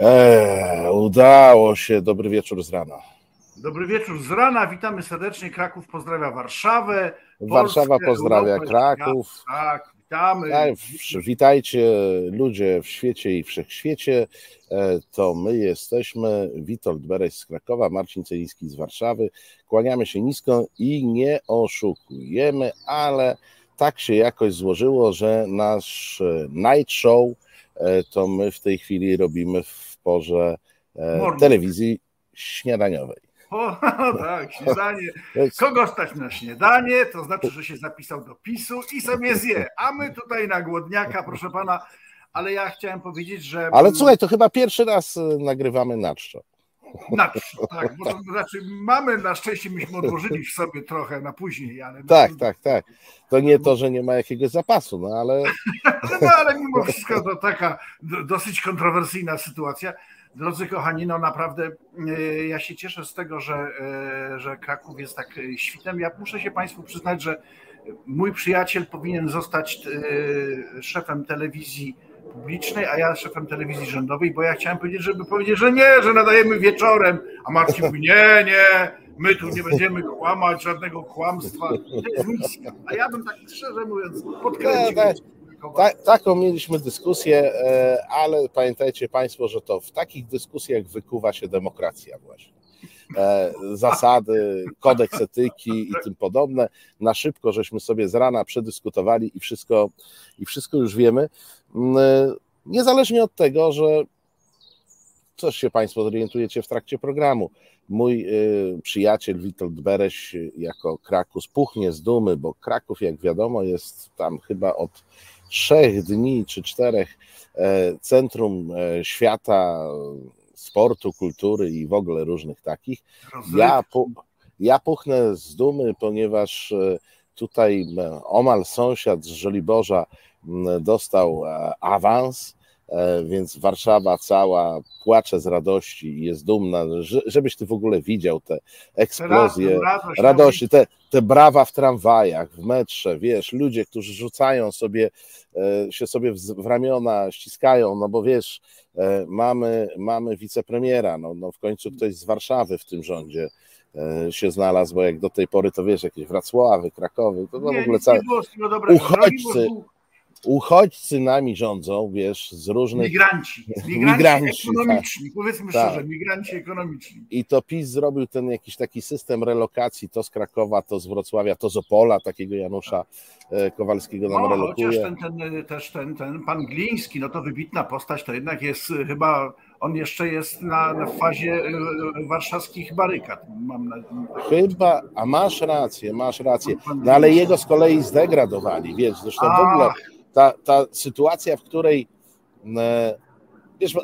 Eee, udało się. Dobry wieczór z rana. Dobry wieczór z rana. Witamy serdecznie. Kraków pozdrawia Warszawę. Warszawa Polskę, pozdrawia Europę, Kraków. Tak, witamy. Tak, witajcie ludzie w świecie i wszechświecie. E, to my jesteśmy. Witold Bereś z Krakowa, Marcin Celiński z Warszawy. Kłaniamy się nisko i nie oszukujemy, ale tak się jakoś złożyło, że nasz e, night show e, to my w tej chwili robimy w porze telewizji śniadaniowej. O, tak, śniadanie. Kogo stać na śniadanie, to znaczy, że się zapisał do PiSu i sobie zje. A my tutaj na głodniaka, proszę pana, ale ja chciałem powiedzieć, że. Ale słuchaj, to chyba pierwszy raz y, nagrywamy na czczo. Na tak. Bo to znaczy mamy na szczęście, myśmy odłożyli sobie trochę na później, ale. Tak, tak, tak. To nie to, że nie ma jakiegoś zapasu, no ale. no ale mimo wszystko to taka dosyć kontrowersyjna sytuacja. Drodzy kochani, no naprawdę e, ja się cieszę z tego, że, e, że Kraków jest tak świtem. Ja muszę się Państwu przyznać, że mój przyjaciel powinien zostać e, szefem telewizji publicznej, a ja szefem telewizji rządowej, bo ja chciałem powiedzieć, żeby powiedzieć, że nie, że nadajemy wieczorem, a Marcin mówi, nie, nie, my tu nie będziemy kłamać, żadnego kłamstwa, jest. A ja bym tak szczerze mówiąc podkręcił. Ta, taką mieliśmy dyskusję, e, ale pamiętajcie Państwo, że to w takich dyskusjach wykuwa się demokracja właśnie. E, zasady, kodeks etyki i tym podobne. Na szybko żeśmy sobie z rana przedyskutowali i wszystko, i wszystko już wiemy. Mm, e, niezależnie od tego, że coś się Państwo zorientujecie w trakcie programu. Mój przyjaciel Witold Bereś jako Krakus puchnie z dumy, bo Kraków, jak wiadomo, jest tam chyba od trzech dni czy czterech e, centrum e, świata sportu, kultury i w ogóle różnych takich. Ja, ja puchnę z dumy, ponieważ e, tutaj omal sąsiad z Żoliborza dostał awans E, więc Warszawa cała płacze z radości i jest dumna, żebyś ty w ogóle widział te eksplozje. Radości, te, te brawa w tramwajach, w metrze, wiesz, ludzie, którzy rzucają sobie, e, się sobie w ramiona, ściskają, no bo wiesz, e, mamy, mamy wicepremiera, no, no w końcu ktoś z Warszawy w tym rządzie się znalazł, bo jak do tej pory to wiesz, jakieś Wrocławy, Krakowy, to no w ogóle całe uchodźcy, uchodźcy nami rządzą, wiesz, z różnych... Migranci, migranci, migranci ekonomiczni, tak. powiedzmy tak. szczerze, migranci ekonomiczni. I to PiS zrobił ten jakiś taki system relokacji, to z Krakowa, to z Wrocławia, to z Opola, takiego Janusza e, Kowalskiego nam no, relokuje. Chociaż ten, ten, też ten, ten pan Gliński, no to wybitna postać, to jednak jest chyba, on jeszcze jest na, na fazie e, warszawskich barykad. Mam na... Chyba, a masz rację, masz rację, no ale jego z kolei zdegradowali, wiesz, zresztą w ogóle ta, ta sytuacja, w której e, wiesz,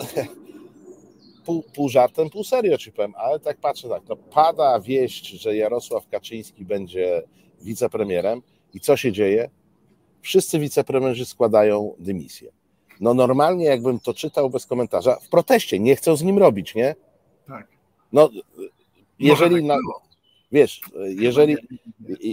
pół, pół żartem, pół serio ci powiem, ale tak patrzę tak, no pada wieść, że Jarosław Kaczyński będzie wicepremierem i co się dzieje? Wszyscy wicepremierzy składają dymisję. No normalnie jakbym to czytał bez komentarza, w proteście, nie chcą z nim robić, nie? Tak. No, jeżeli tak na, Wiesz, jeżeli,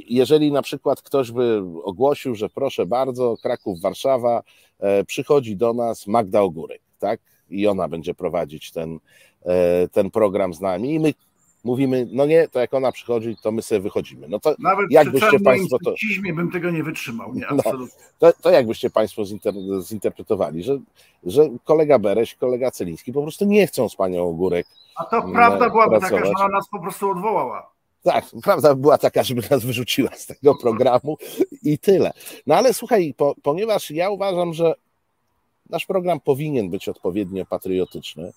jeżeli na przykład ktoś by ogłosił, że proszę bardzo, Kraków, Warszawa, e, przychodzi do nas Magda Ogórek, tak? I ona będzie prowadzić ten, e, ten program z nami i my mówimy, no nie, to jak ona przychodzi, to my sobie wychodzimy. No to Nawet jakbyście Państwo to. bym tego nie wytrzymał, nie, no, to, to jakbyście Państwo zinter, zinterpretowali, że, że kolega Bereś, kolega Celiński po prostu nie chcą z panią Ogórek. A to prawda byłaby pracować. taka, że ona nas po prostu odwołała. Tak, prawda była taka, żeby nas wyrzuciła z tego programu i tyle. No ale słuchaj, po, ponieważ ja uważam, że nasz program powinien być odpowiednio patriotyczny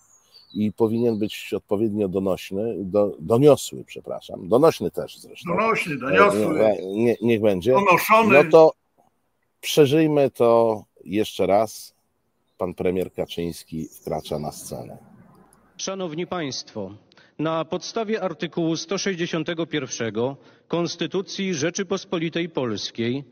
i powinien być odpowiednio donośny, do, doniosły, przepraszam, donośny też zresztą. Donośny, doniosły. Nie, niech będzie. Donoszony. No to przeżyjmy to jeszcze raz. Pan premier Kaczyński wkracza na scenę. Szanowni Państwo, na podstawie artykułu 161 Konstytucji Rzeczypospolitej Polskiej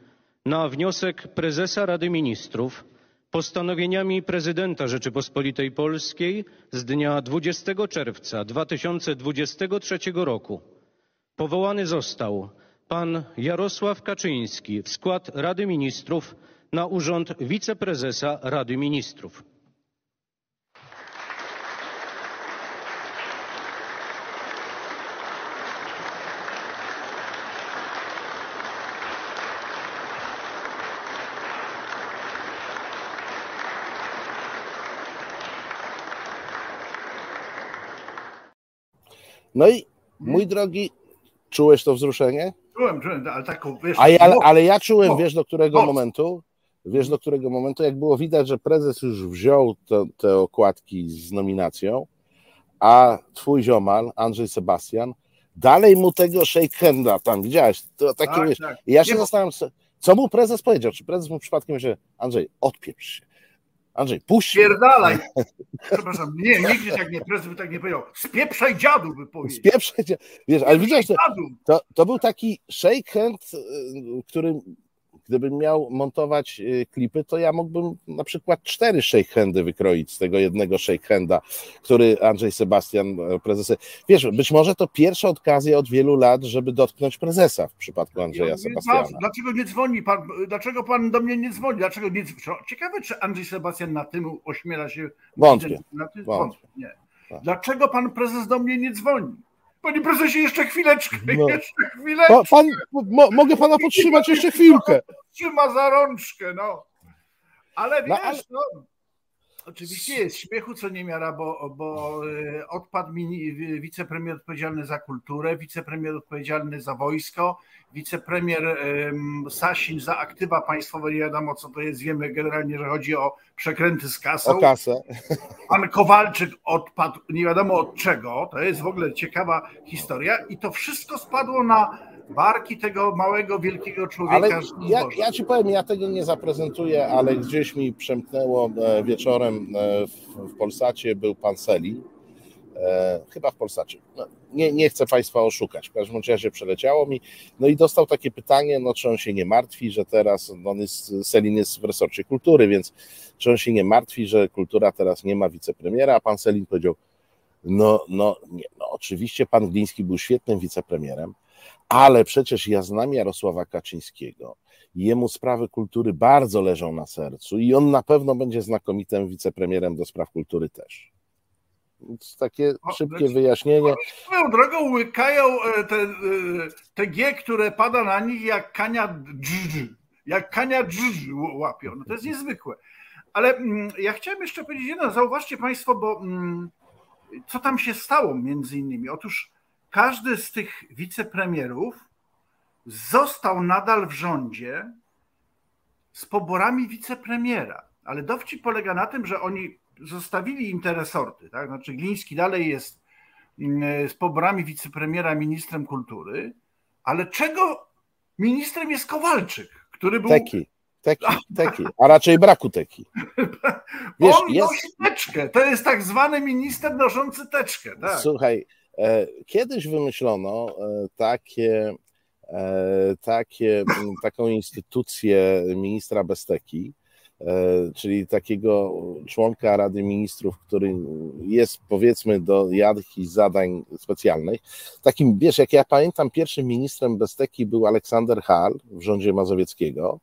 na wniosek prezesa Rady Ministrów postanowieniami prezydenta Rzeczypospolitej Polskiej z dnia 20 czerwca 2023 roku powołany został pan Jarosław Kaczyński w skład Rady Ministrów na urząd wiceprezesa Rady Ministrów. No i mój drogi, czułeś to wzruszenie? Czułem, czułem, ale taką, wiesz... A ja, no, ale ja czułem, no, wiesz do którego no. momentu? Wiesz do którego momentu, jak było widać, że prezes już wziął te, te okładki z nominacją, a twój ziomal, Andrzej Sebastian, dalej mu tego shake handa tam, widziałeś, to takie tak, wiesz, tak. ja się Nie, zastanawiam, co- co mu prezes powiedział, czy prezes mu przypadkiem że Andrzej, odpieprz się, Andrzej, puść mnie. Spierdalaj! Przepraszam, nie, nigdy tak nie, by tak nie powiedział. Spieprzaj dziadu, by powiedział. Spieprzaj cię. Wiesz, ale widziałeś, to, Dziadu! to, to był taki shake hand, y, który gdybym miał montować y, klipy, to ja mógłbym na przykład cztery shake handy wykroić z tego jednego shake handa, który Andrzej Sebastian, e, prezes. Wiesz, być może to pierwsza okazja od wielu lat, żeby dotknąć prezesa w przypadku Andrzeja Sebastiana. "Patrz, Dlaczego nie dzwoni pan? Dlaczego pan do mnie nie dzwoni? Dlaczego nie dzwoni? Ciekawe, czy Andrzej Sebastian na tym ośmiela się. Wątpię. Na tym? Wątpię. Wątpię. Nie. Tak. Dlaczego pan prezes do mnie nie dzwoni? Panie prezesie, jeszcze chwileczkę, No. jeszcze chwileczkę. Pa, pan, mo, mogę pana podtrzymać jeszcze chwilkę. Trzyma za rączkę, no. Ale No, wiesz, ale- no, oczywiście jest śmiechu co niemiara, bo, bo y, odpadł mini, wi- wicepremier odpowiedzialny za kulturę, wicepremier odpowiedzialny za wojsko, wicepremier Sasin za aktywa państwowe, nie wiadomo co to jest, wiemy generalnie, że chodzi o przekręty z kasą. O kasę. Pan Kowalczyk odpadł nie wiadomo od czego. To jest w ogóle ciekawa historia. I to wszystko spadło na barki tego małego, wielkiego człowieka. Ale ja, ja ci powiem, ja tego nie zaprezentuję, ale gdzieś mi przemknęło e, wieczorem e, w, w Polsacie był pan Seli. E, chyba w Polsacie. No, nie, nie chcę Państwa oszukać. W każdym razie przeleciało mi. No i dostał takie pytanie, no czy on się nie martwi, że teraz no, on jest, Selin jest w resorcie kultury, więc czy on się nie martwi, że kultura teraz nie ma wicepremiera, a pan Selin powiedział, no, no, nie, no oczywiście pan Gliński był świetnym wicepremierem, ale przecież ja znam Jarosława Kaczyńskiego. Jemu sprawy kultury bardzo leżą na sercu i on na pewno będzie znakomitym wicepremierem do spraw kultury też. Więc takie O, szybkie wyjaśnienie. Swoją drogą łykają e, te, e, te G, które pada na nich jak kania dżdż, jak kania dżdż łapią. No to jest niezwykłe. Ale mm, ja chciałem jeszcze powiedzieć jedno, zauważcie Państwo, bo mm, co tam się stało między innymi? Otóż każdy z tych wicepremierów został nadal w rządzie z poborami wicepremiera. Ale dowcip polega na tym, że oni zostawili im te resorty. Tak? Znaczy Gliński dalej jest mm, z poborami wicepremiera ministrem kultury, ale czego ministrem jest Kowalczyk, który był... Teki, teki, teki, a raczej braku teki. Wiesz, on jest- nosi teczkę. To jest tak zwany minister noszący teczkę. Tak. Słuchaj, kiedyś wymyślono e, takie, e, takie, taką instytucję ministra Besteki, e, czyli takiego członka Rady Ministrów, który jest powiedzmy do jakichś zadań specjalnych. Takim, wiesz, jak ja pamiętam, pierwszym ministrem Besteki był Aleksander Hall w rządzie Mazowieckiego.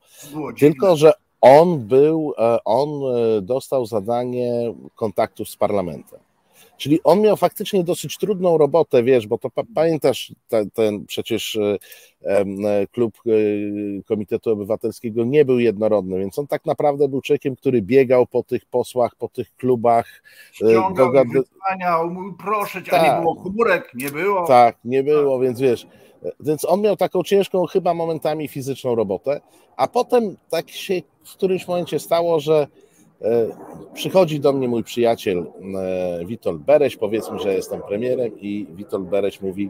Tylko, że on był, e, on e, dostał zadanie kontaktów z parlamentem. Czyli on miał faktycznie dosyć trudną robotę, wiesz, bo to pa- pamiętasz ten, ten przecież e, e, klub e, Komitetu Obywatelskiego nie był jednorodny, więc on tak naprawdę był człowiekiem, który biegał po tych posłach, po tych klubach. ściągał, dogad- wyzwaniał, mówił proszę cię, a nie Tak. było komórek, nie było. Tak, nie było, więc wiesz. Więc on miał taką ciężką, chyba momentami fizyczną robotę, a potem tak się w którymś momencie stało, że przychodzi do mnie mój przyjaciel e, Witold Bereś, powiedzmy, że jestem premierem i Witold Bereś mówi,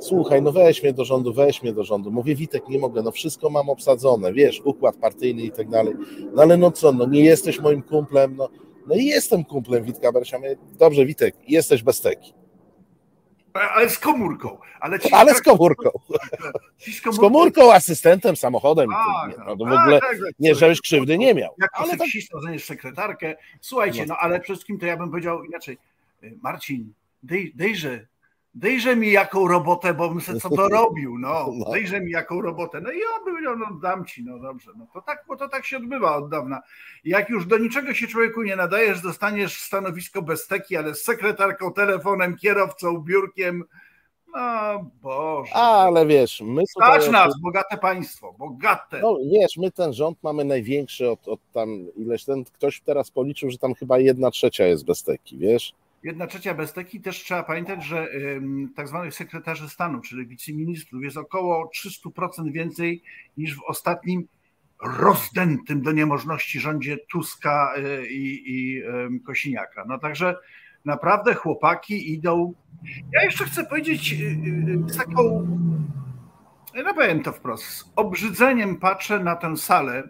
słuchaj, no weź mnie do rządu, weź mnie do rządu. Mówię, Witek, nie mogę, no wszystko mam obsadzone, wiesz, układ partyjny i tak dalej. No ale no co, no nie jesteś moim kumplem, no, no i jestem kumplem Witka Beresia. Mówię, Dobrze, Witek, jesteś bez teki, Ale z komórką. Ale, ci, ale z komórką. ci Z komórką, asystentem, samochodem. Tak, no, to w tak, ogóle tak, tak. nie, żebyś krzywdy nie miał. Jak Ale tak, seksista zajmiesz sekretarkę. Słuchajcie, No. no ale przede wszystkim to ja bym powiedział inaczej. Marcin, dej, dejże, dejże mi jaką robotę, bo bym se co to robił, no. No. Dejże mi jaką robotę. No i on powiedział, no dam ci, no dobrze. No to tak, bo to tak się odbywa od dawna. Jak już do niczego się człowieku nie nadajesz, dostaniesz stanowisko bez teki, ale z sekretarką, telefonem, kierowcą, biurkiem. No Boże. ale wiesz, my Stać tutaj, nas, bogate państwo, bogate. no wiesz, my ten rząd mamy największy od, od tam ileś ten, ktoś teraz policzył, że tam chyba jedna trzecia jest bez teki, wiesz? Jedna trzecia Besteki. Też trzeba pamiętać, że tak zwanych sekretarzy stanu, czyli wiceministrów, jest około 300% więcej niż w ostatnim rozdętym do niemożności rządzie Tuska e, i, i Kosiniaka. No także naprawdę chłopaki idą. Ja jeszcze chcę powiedzieć e, e, z taką, no powiem to wprost, z obrzydzeniem patrzę na tę salę,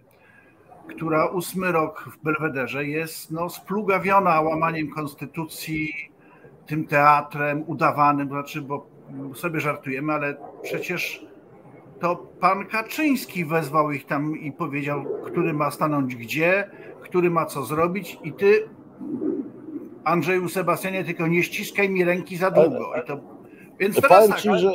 która ósmy rok w Belwederze jest no, splugawiona łamaniem konstytucji, tym teatrem udawanym, znaczy, bo sobie żartujemy, ale przecież to pan Kaczyński wezwał ich tam i powiedział, który ma stanąć gdzie, który ma co zrobić i ty, Andrzeju Sebastianie, tylko nie ściskaj mi ręki za długo. To, więc teraz tak, ci, że...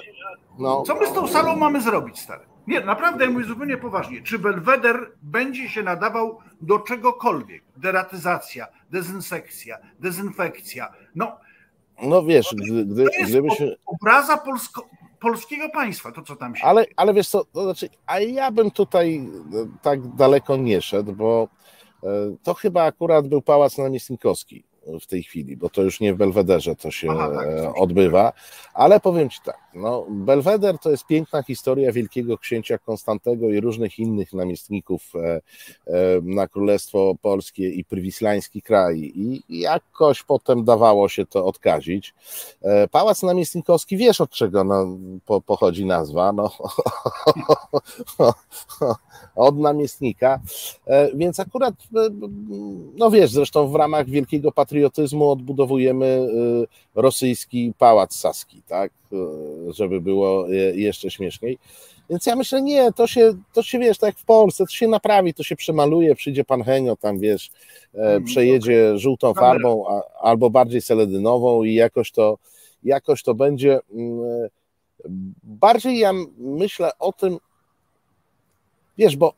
no. co my z tą salą mamy zrobić, stary? Nie, naprawdę mówię zupełnie poważnie. Czy Belweder będzie się nadawał do czegokolwiek? Deratyzacja, dezynsekcja, dezynfekcja. No, no wiesz, gdy, gdy, gdybyśmy... Obraza polsko, polskiego państwa, to co tam się ale, ale wiesz co, to znaczy, a ja bym tutaj e, tak daleko nie szedł, bo e, to chyba akurat był Pałac Namiestnikowski w tej chwili, bo to już nie w Belwederze to się Aha, tak, e, odbywa, ale powiem Ci tak, no, Belweder to jest piękna historia wielkiego księcia Konstantego i różnych innych namiestników e, e, na Królestwo Polskie i prywislański kraj. I jakoś potem dawało się to odkazić. Pałac Namiestnikowski, wiesz od czego no, po, pochodzi nazwa, no, od namiestnika, więc akurat, no wiesz, zresztą w ramach wielkiego patriotyzmu odbudowujemy rosyjski pałac saski, tak, żeby było jeszcze śmieszniej. Więc ja myślę, nie, to się, to się wiesz, tak jak w Polsce, to się naprawi, to się przemaluje, przyjdzie pan Henio tam, wiesz, e, mm, przejedzie żółtą farbą albo bardziej seledynową i jakoś to, jakoś to będzie. Mm, bardziej ja myślę o tym, wiesz, bo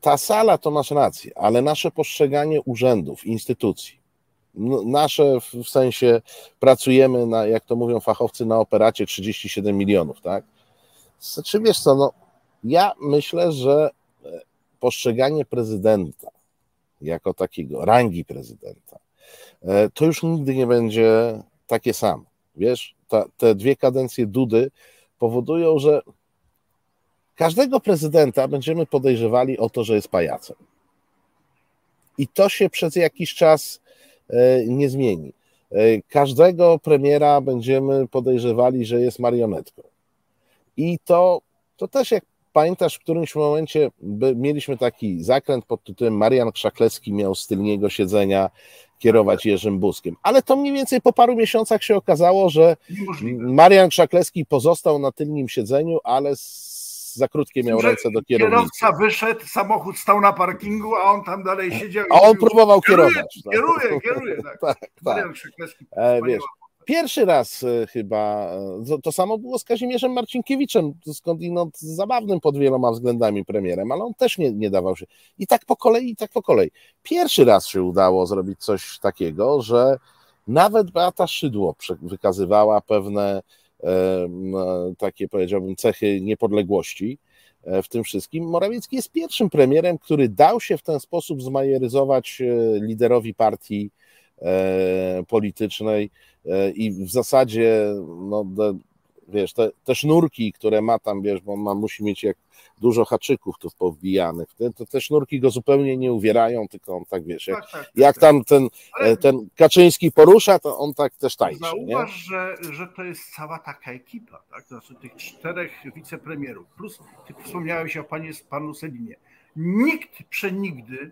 ta sala to masz rację, ale nasze postrzeganie urzędów, instytucji, nasze w sensie pracujemy na, jak to mówią fachowcy, na operacie 37 milionów, tak? Znaczy wiesz co, no ja myślę, że e, postrzeganie prezydenta jako takiego, rangi prezydenta, e, to już nigdy nie będzie takie samo. Wiesz, ta, te dwie kadencje Dudy powodują, że każdego prezydenta będziemy podejrzewali o to, że jest pajacem. I to się przez jakiś czas nie zmieni. E, każdego premiera będziemy podejrzewali, że jest marionetką. I to, to też, jak pamiętasz, w którymś momencie mieliśmy taki zakręt pod tytułem Marian Krzaklewski miał z tylniego siedzenia kierować Jerzym Buskiem. Ale to mniej więcej po paru miesiącach się okazało, że Marian Krzaklewski pozostał na tylnym siedzeniu, ale za krótkie miał ręce do kierownicy. Kierowca wyszedł, samochód stał na parkingu, a on tam dalej siedział. A on próbował kierować. Kieruje, kieruje, tak. tak, tak. E, wiesz, pierwszy raz e, chyba, e, to, to, samo było z Kazimierzem Marcinkiewiczem, skądinąd zabawnym pod wieloma względami premierem, ale on też nie, nie dawał się. I tak po kolei, i tak po kolei. Pierwszy raz się udało zrobić coś takiego, że nawet Beata Szydło wykazywała pewne takie powiedziałbym cechy niepodległości e, w tym wszystkim. Morawiecki jest pierwszym premierem, który dał się w ten sposób zmajeryzować e, liderowi partii e, politycznej i w zasadzie no, wiesz, te, te sznurki, które ma tam, wiesz, bo on ma, musi mieć jak dużo haczyków tu powbijanych, te, te, te sznurki go zupełnie nie uwierają, tylko on tak, wiesz, jak, tak, tak, tak jak tak. tam ten, Ale... ten Kaczyński porusza, to on tak też tańczy. Zauważ, że, że to jest cała taka ekipa, tak, to znaczy tych czterech wicepremierów, plus ty wspomniałeś o panie, panu Selinie. Nikt przenigdy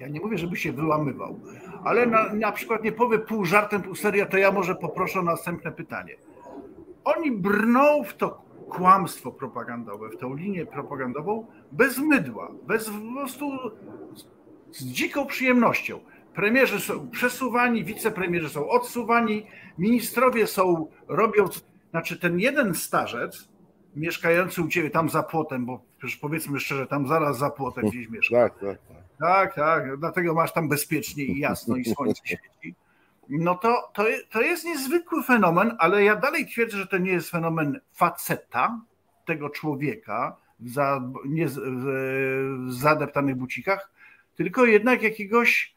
ja nie mówię, żeby się wyłamywał, ale na, na przykład nie powie pół żartem, pół serio, to ja może poproszę o następne pytanie oni brną w to kłamstwo propagandowe, w tą linię propagandową bez mydła, bez po prostu z dziką przyjemnością. Premierzy są przesuwani, wicepremierzy są odsuwani, ministrowie są, robią, znaczy ten jeden starzec mieszkający u ciebie tam za płotem, bo przecież powiedzmy szczerze, tam zaraz za płotem gdzieś mieszka. Tak, tak, tak. Tak, tak, dlatego masz tam bezpiecznie i jasno i słońce świeci no to, to, to jest niezwykły fenomen, ale ja dalej twierdzę, że to nie jest fenomen faceta, tego człowieka w, za, nie, w zadeptanych bucikach, tylko jednak jakiegoś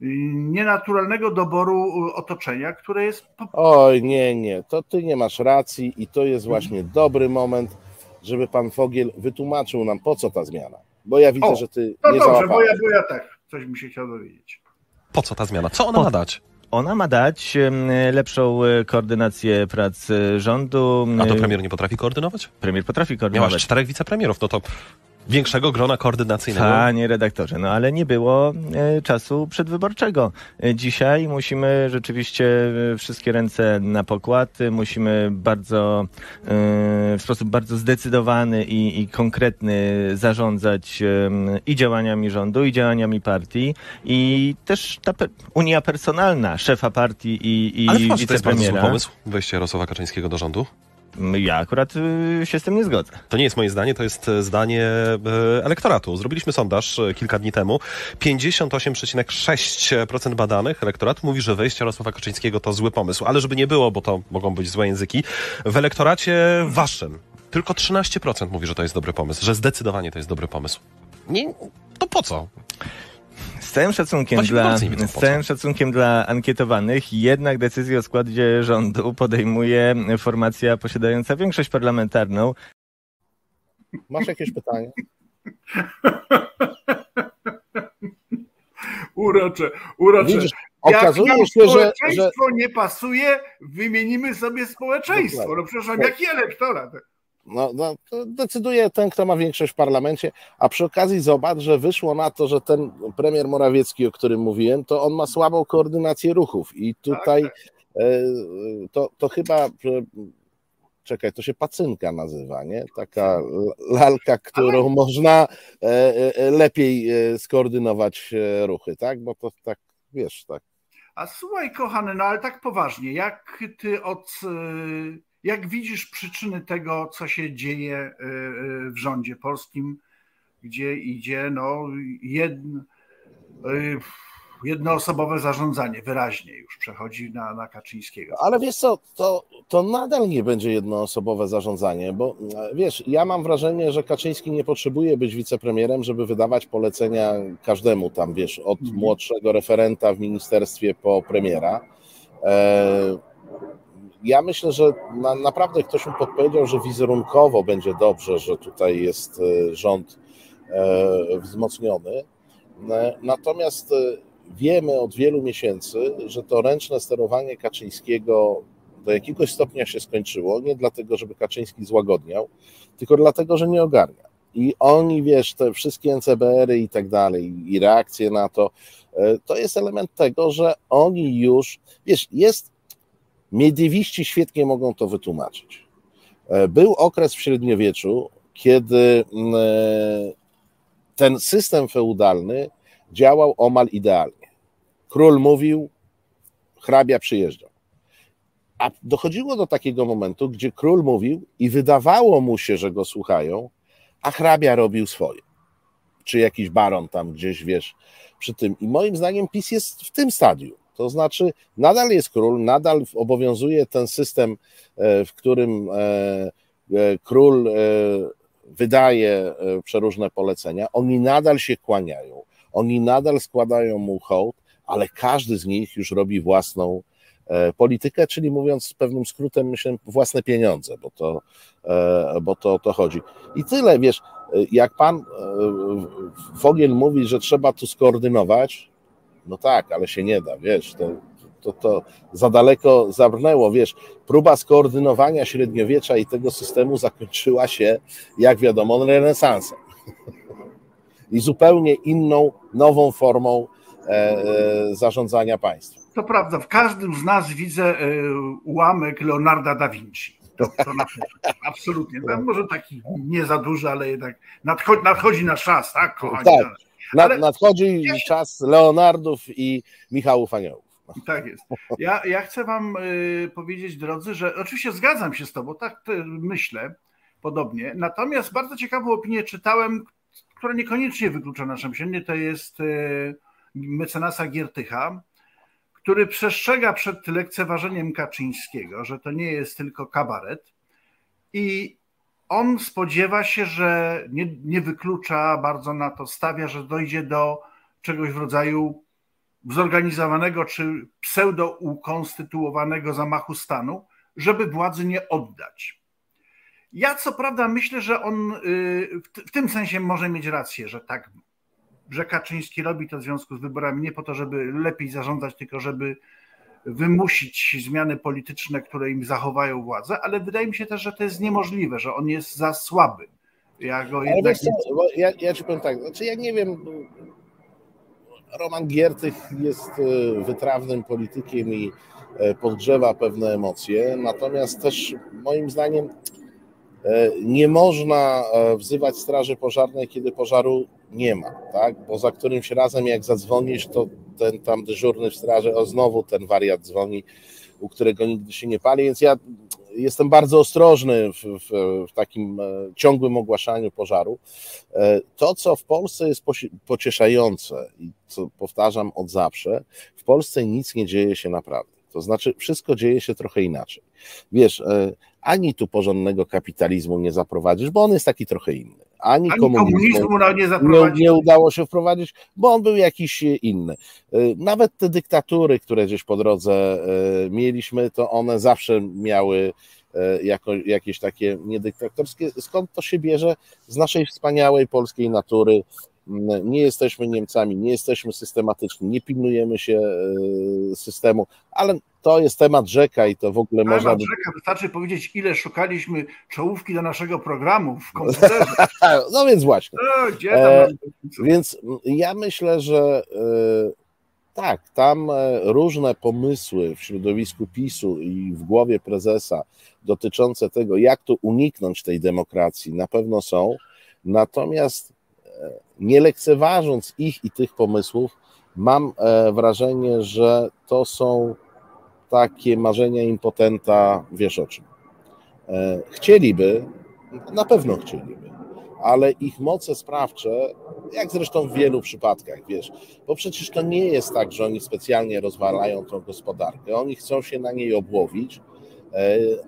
nienaturalnego doboru otoczenia, które jest. Oj, nie, nie, to ty nie masz racji i to jest właśnie dobry moment, żeby pan Fogiel wytłumaczył nam, po co ta zmiana. Bo ja widzę, o, że ty. No nie dobrze, bo ja, bo ja tak, coś mi się chciał dowiedzieć. Po co ta zmiana? Co ona po... ma dać? Ona ma dać lepszą e, koordynację prac e, rządu. A to premier nie potrafi koordynować? Premier potrafi koordynować. Miałaś czterech wicepremierów, no to większego grona koordynacyjnego. Panie redaktorze, no ale nie było e, czasu przedwyborczego. E, dzisiaj musimy rzeczywiście e, wszystkie ręce na pokład, musimy bardzo, w sposób bardzo zdecydowany i, i konkretny zarządzać i działaniami rządu, i działaniami partii, i też ta pe unia personalna szefa partii i, i ale wicepremiera. to jest bardzo zły pomysł, wejście Jarosława Kaczyńskiego do rządu? Ja akurat y, się z tym nie zgodzę. To nie jest moje zdanie, to jest e, zdanie e, elektoratu. Zrobiliśmy sondaż e, kilka dni temu. 58,6% badanych elektoratu mówi, że wejście Jarosława Kaczyńskiego to zły pomysł. Ale żeby nie było, bo to mogą być złe języki, w elektoracie waszym tylko 13% mówi, że to jest dobry pomysł, że zdecydowanie to jest dobry pomysł. Nie, to po co? Z całym szacunkiem, dla, z całym szacunkiem dla ankietowanych, jednak decyzję o składzie rządu podejmuje formacja posiadająca większość parlamentarną. Masz jakieś pytanie? Urocze, urocze. Widzisz, okazuje Jak się, że, że nie pasuje, wymienimy sobie społeczeństwo. No przepraszam, jaki elektorat? No, no, decyduje ten, kto ma większość w parlamencie, a przy okazji zobacz, że wyszło na to, że ten premier Morawiecki, o którym mówiłem, to on ma słabą koordynację ruchów i tutaj tak. E, to, to chyba czekaj, to się pacynka nazywa, nie? Taka lalka, którą ale... można e, e, lepiej skoordynować ruchy, tak? Bo to tak, wiesz, tak. A słuchaj, kochany, no ale tak poważnie, jak ty od jak widzisz przyczyny tego, co się dzieje y, y, w rządzie polskim, gdzie idzie no, jedno, y, jednoosobowe zarządzanie, wyraźnie już przechodzi na, na Kaczyńskiego. Ale wiesz co, to, to nadal nie będzie jednoosobowe zarządzanie, bo wiesz, ja mam wrażenie, że Kaczyński nie potrzebuje być wicepremierem, żeby wydawać polecenia każdemu tam, wiesz, od mhm. młodszego referenta w ministerstwie po premiera. E, ja myślę, że na, naprawdę ktoś mu podpowiedział, że wizerunkowo będzie dobrze, że tutaj jest e, rząd e, wzmocniony. E, natomiast wiemy od wielu miesięcy, że to ręczne sterowanie Kaczyńskiego do jakiegoś stopnia się skończyło. Nie dlatego, żeby Kaczyński złagodniał, tylko dlatego, że nie ogarnia. I oni, wiesz, te wszystkie NCBR-y i tak dalej, i reakcje na to, to jest element tego, że oni już, wiesz, jest Mediewiści świetnie mogą to wytłumaczyć. E, był okres w średniowieczu, kiedy mm, e, ten system feudalny działał omal idealnie. Król mówił, hrabia przyjeżdżał. A dochodziło do takiego momentu, gdzie król mówił i wydawało mu się, że go słuchają, a hrabia robił swoje. Czy jakiś baron tam gdzieś, wiesz, przy tym. I moim zdaniem PiS jest w tym stadium. To znaczy, nadal jest król, nadal obowiązuje ten system, e, w którym e, e, król wydaje przeróżne polecenia. Oni nadal się kłaniają, oni nadal składają mu hołd, ale każdy z nich już robi własną politykę, czyli mówiąc pewnym skrótem, myślę, własne pieniądze, bo to, bo to o to chodzi. I tyle, wiesz, jak pan Fogiel mówi, że trzeba tu skoordynować, no tak, ale się nie da, wiesz, to, to, to za daleko zabrnęło, wiesz, próba skoordynowania średniowiecza i tego systemu zakończyła się, jak wiadomo, renesansem i zupełnie inną, nową formą e, e, zarządzania państwem. To prawda, w każdym z nas widzę e, ułamek Leonarda da Vinci. To, to na pewno, absolutnie. No, może taki nie za duży, ale jednak nadchodzi, nadchodzi nasz czas, tak, kochani? Tak. Nad, nadchodzi ja się... czas Leonardów i Michałów Aniołów. Tak jest. Ja, ja chcę Wam y, powiedzieć, drodzy, że oczywiście zgadzam się z Tobą, tak myślę podobnie. Natomiast bardzo ciekawą opinię czytałem, która niekoniecznie wyklucza nasze myślenie, to jest y, mecenasa Giertycha, który przestrzega przed lekceważeniem Kaczyńskiego, że to nie jest tylko kabaret. I on spodziewa się, że nie, nie wyklucza, bardzo na to stawia, że dojdzie do czegoś w rodzaju zorganizowanego czy pseudo-ukonstytuowanego zamachu stanu, żeby władzy nie oddać. Ja co prawda myślę, że on y, w tym sensie może mieć rację, że tak, że Kaczyński robi to w związku z wyborami nie po to, żeby lepiej zarządzać, tylko żeby wymusić zmiany polityczne, które im zachowają władzę, ale wydaje mi się też, że to jest niemożliwe, że on jest za słaby. Ja go jednak... Ale co, ja, ja ci powiem tak, znaczy ja nie wiem, Roman Giertych jest e, wytrawnym politykiem i e, podgrzewa pewne emocje, natomiast też moim zdaniem e, nie można wzywać straży pożarnej, kiedy pożaru nie ma, tak? Bo za którymś razem jak zadzwonisz, to ten tam dyżurny w straży, o znowu ten wariat dzwoni, u którego nigdy się nie pali, więc ja jestem bardzo ostrożny w, w, w, takim ciągłym ogłaszaniu pożaru. To, co w Polsce jest pocieszające i co powtarzam od zawsze, w Polsce nic nie dzieje się naprawdę. To znaczy, wszystko dzieje się trochę inaczej. Wiesz, e, ani tu porządnego kapitalizmu nie zaprowadzisz, bo on jest taki trochę inny. Ani, ani komunizmu, komunizmu nie, nie, udało się wprowadzić, bo on był jakiś inny. E, nawet te dyktatury, które gdzieś po drodze e, mieliśmy, to one zawsze miały jako, jakieś takie niedyktatorskie. Skąd to się bierze? Z naszej wspaniałej polskiej natury, nie jesteśmy Niemcami, nie jesteśmy systematyczni, nie pilnujemy się e, systemu, ale to jest temat rzeka i to w ogóle temat można... rzeka, wystarczy powiedzieć, ile szukaliśmy czołówki do naszego programu w komputerze. no więc właśnie. No, gdzie tam e, więc ja myślę, że e, tak, tam e, różne pomysły w środowisku PiSu i w głowie prezesa dotyczące tego, jak tu uniknąć tej demokracji, na pewno są. Natomiast nie lekceważąc ich i tych pomysłów, mam e, wrażenie, że to są takie marzenia impotenta, wiesz o czym. E, chcieliby, na pewno chcieliby, ale ich moce sprawcze, jak zresztą w wielu przypadkach, wiesz, bo przecież to nie jest tak, że oni specjalnie rozwalają tą gospodarkę, oni chcą się na niej obłowić,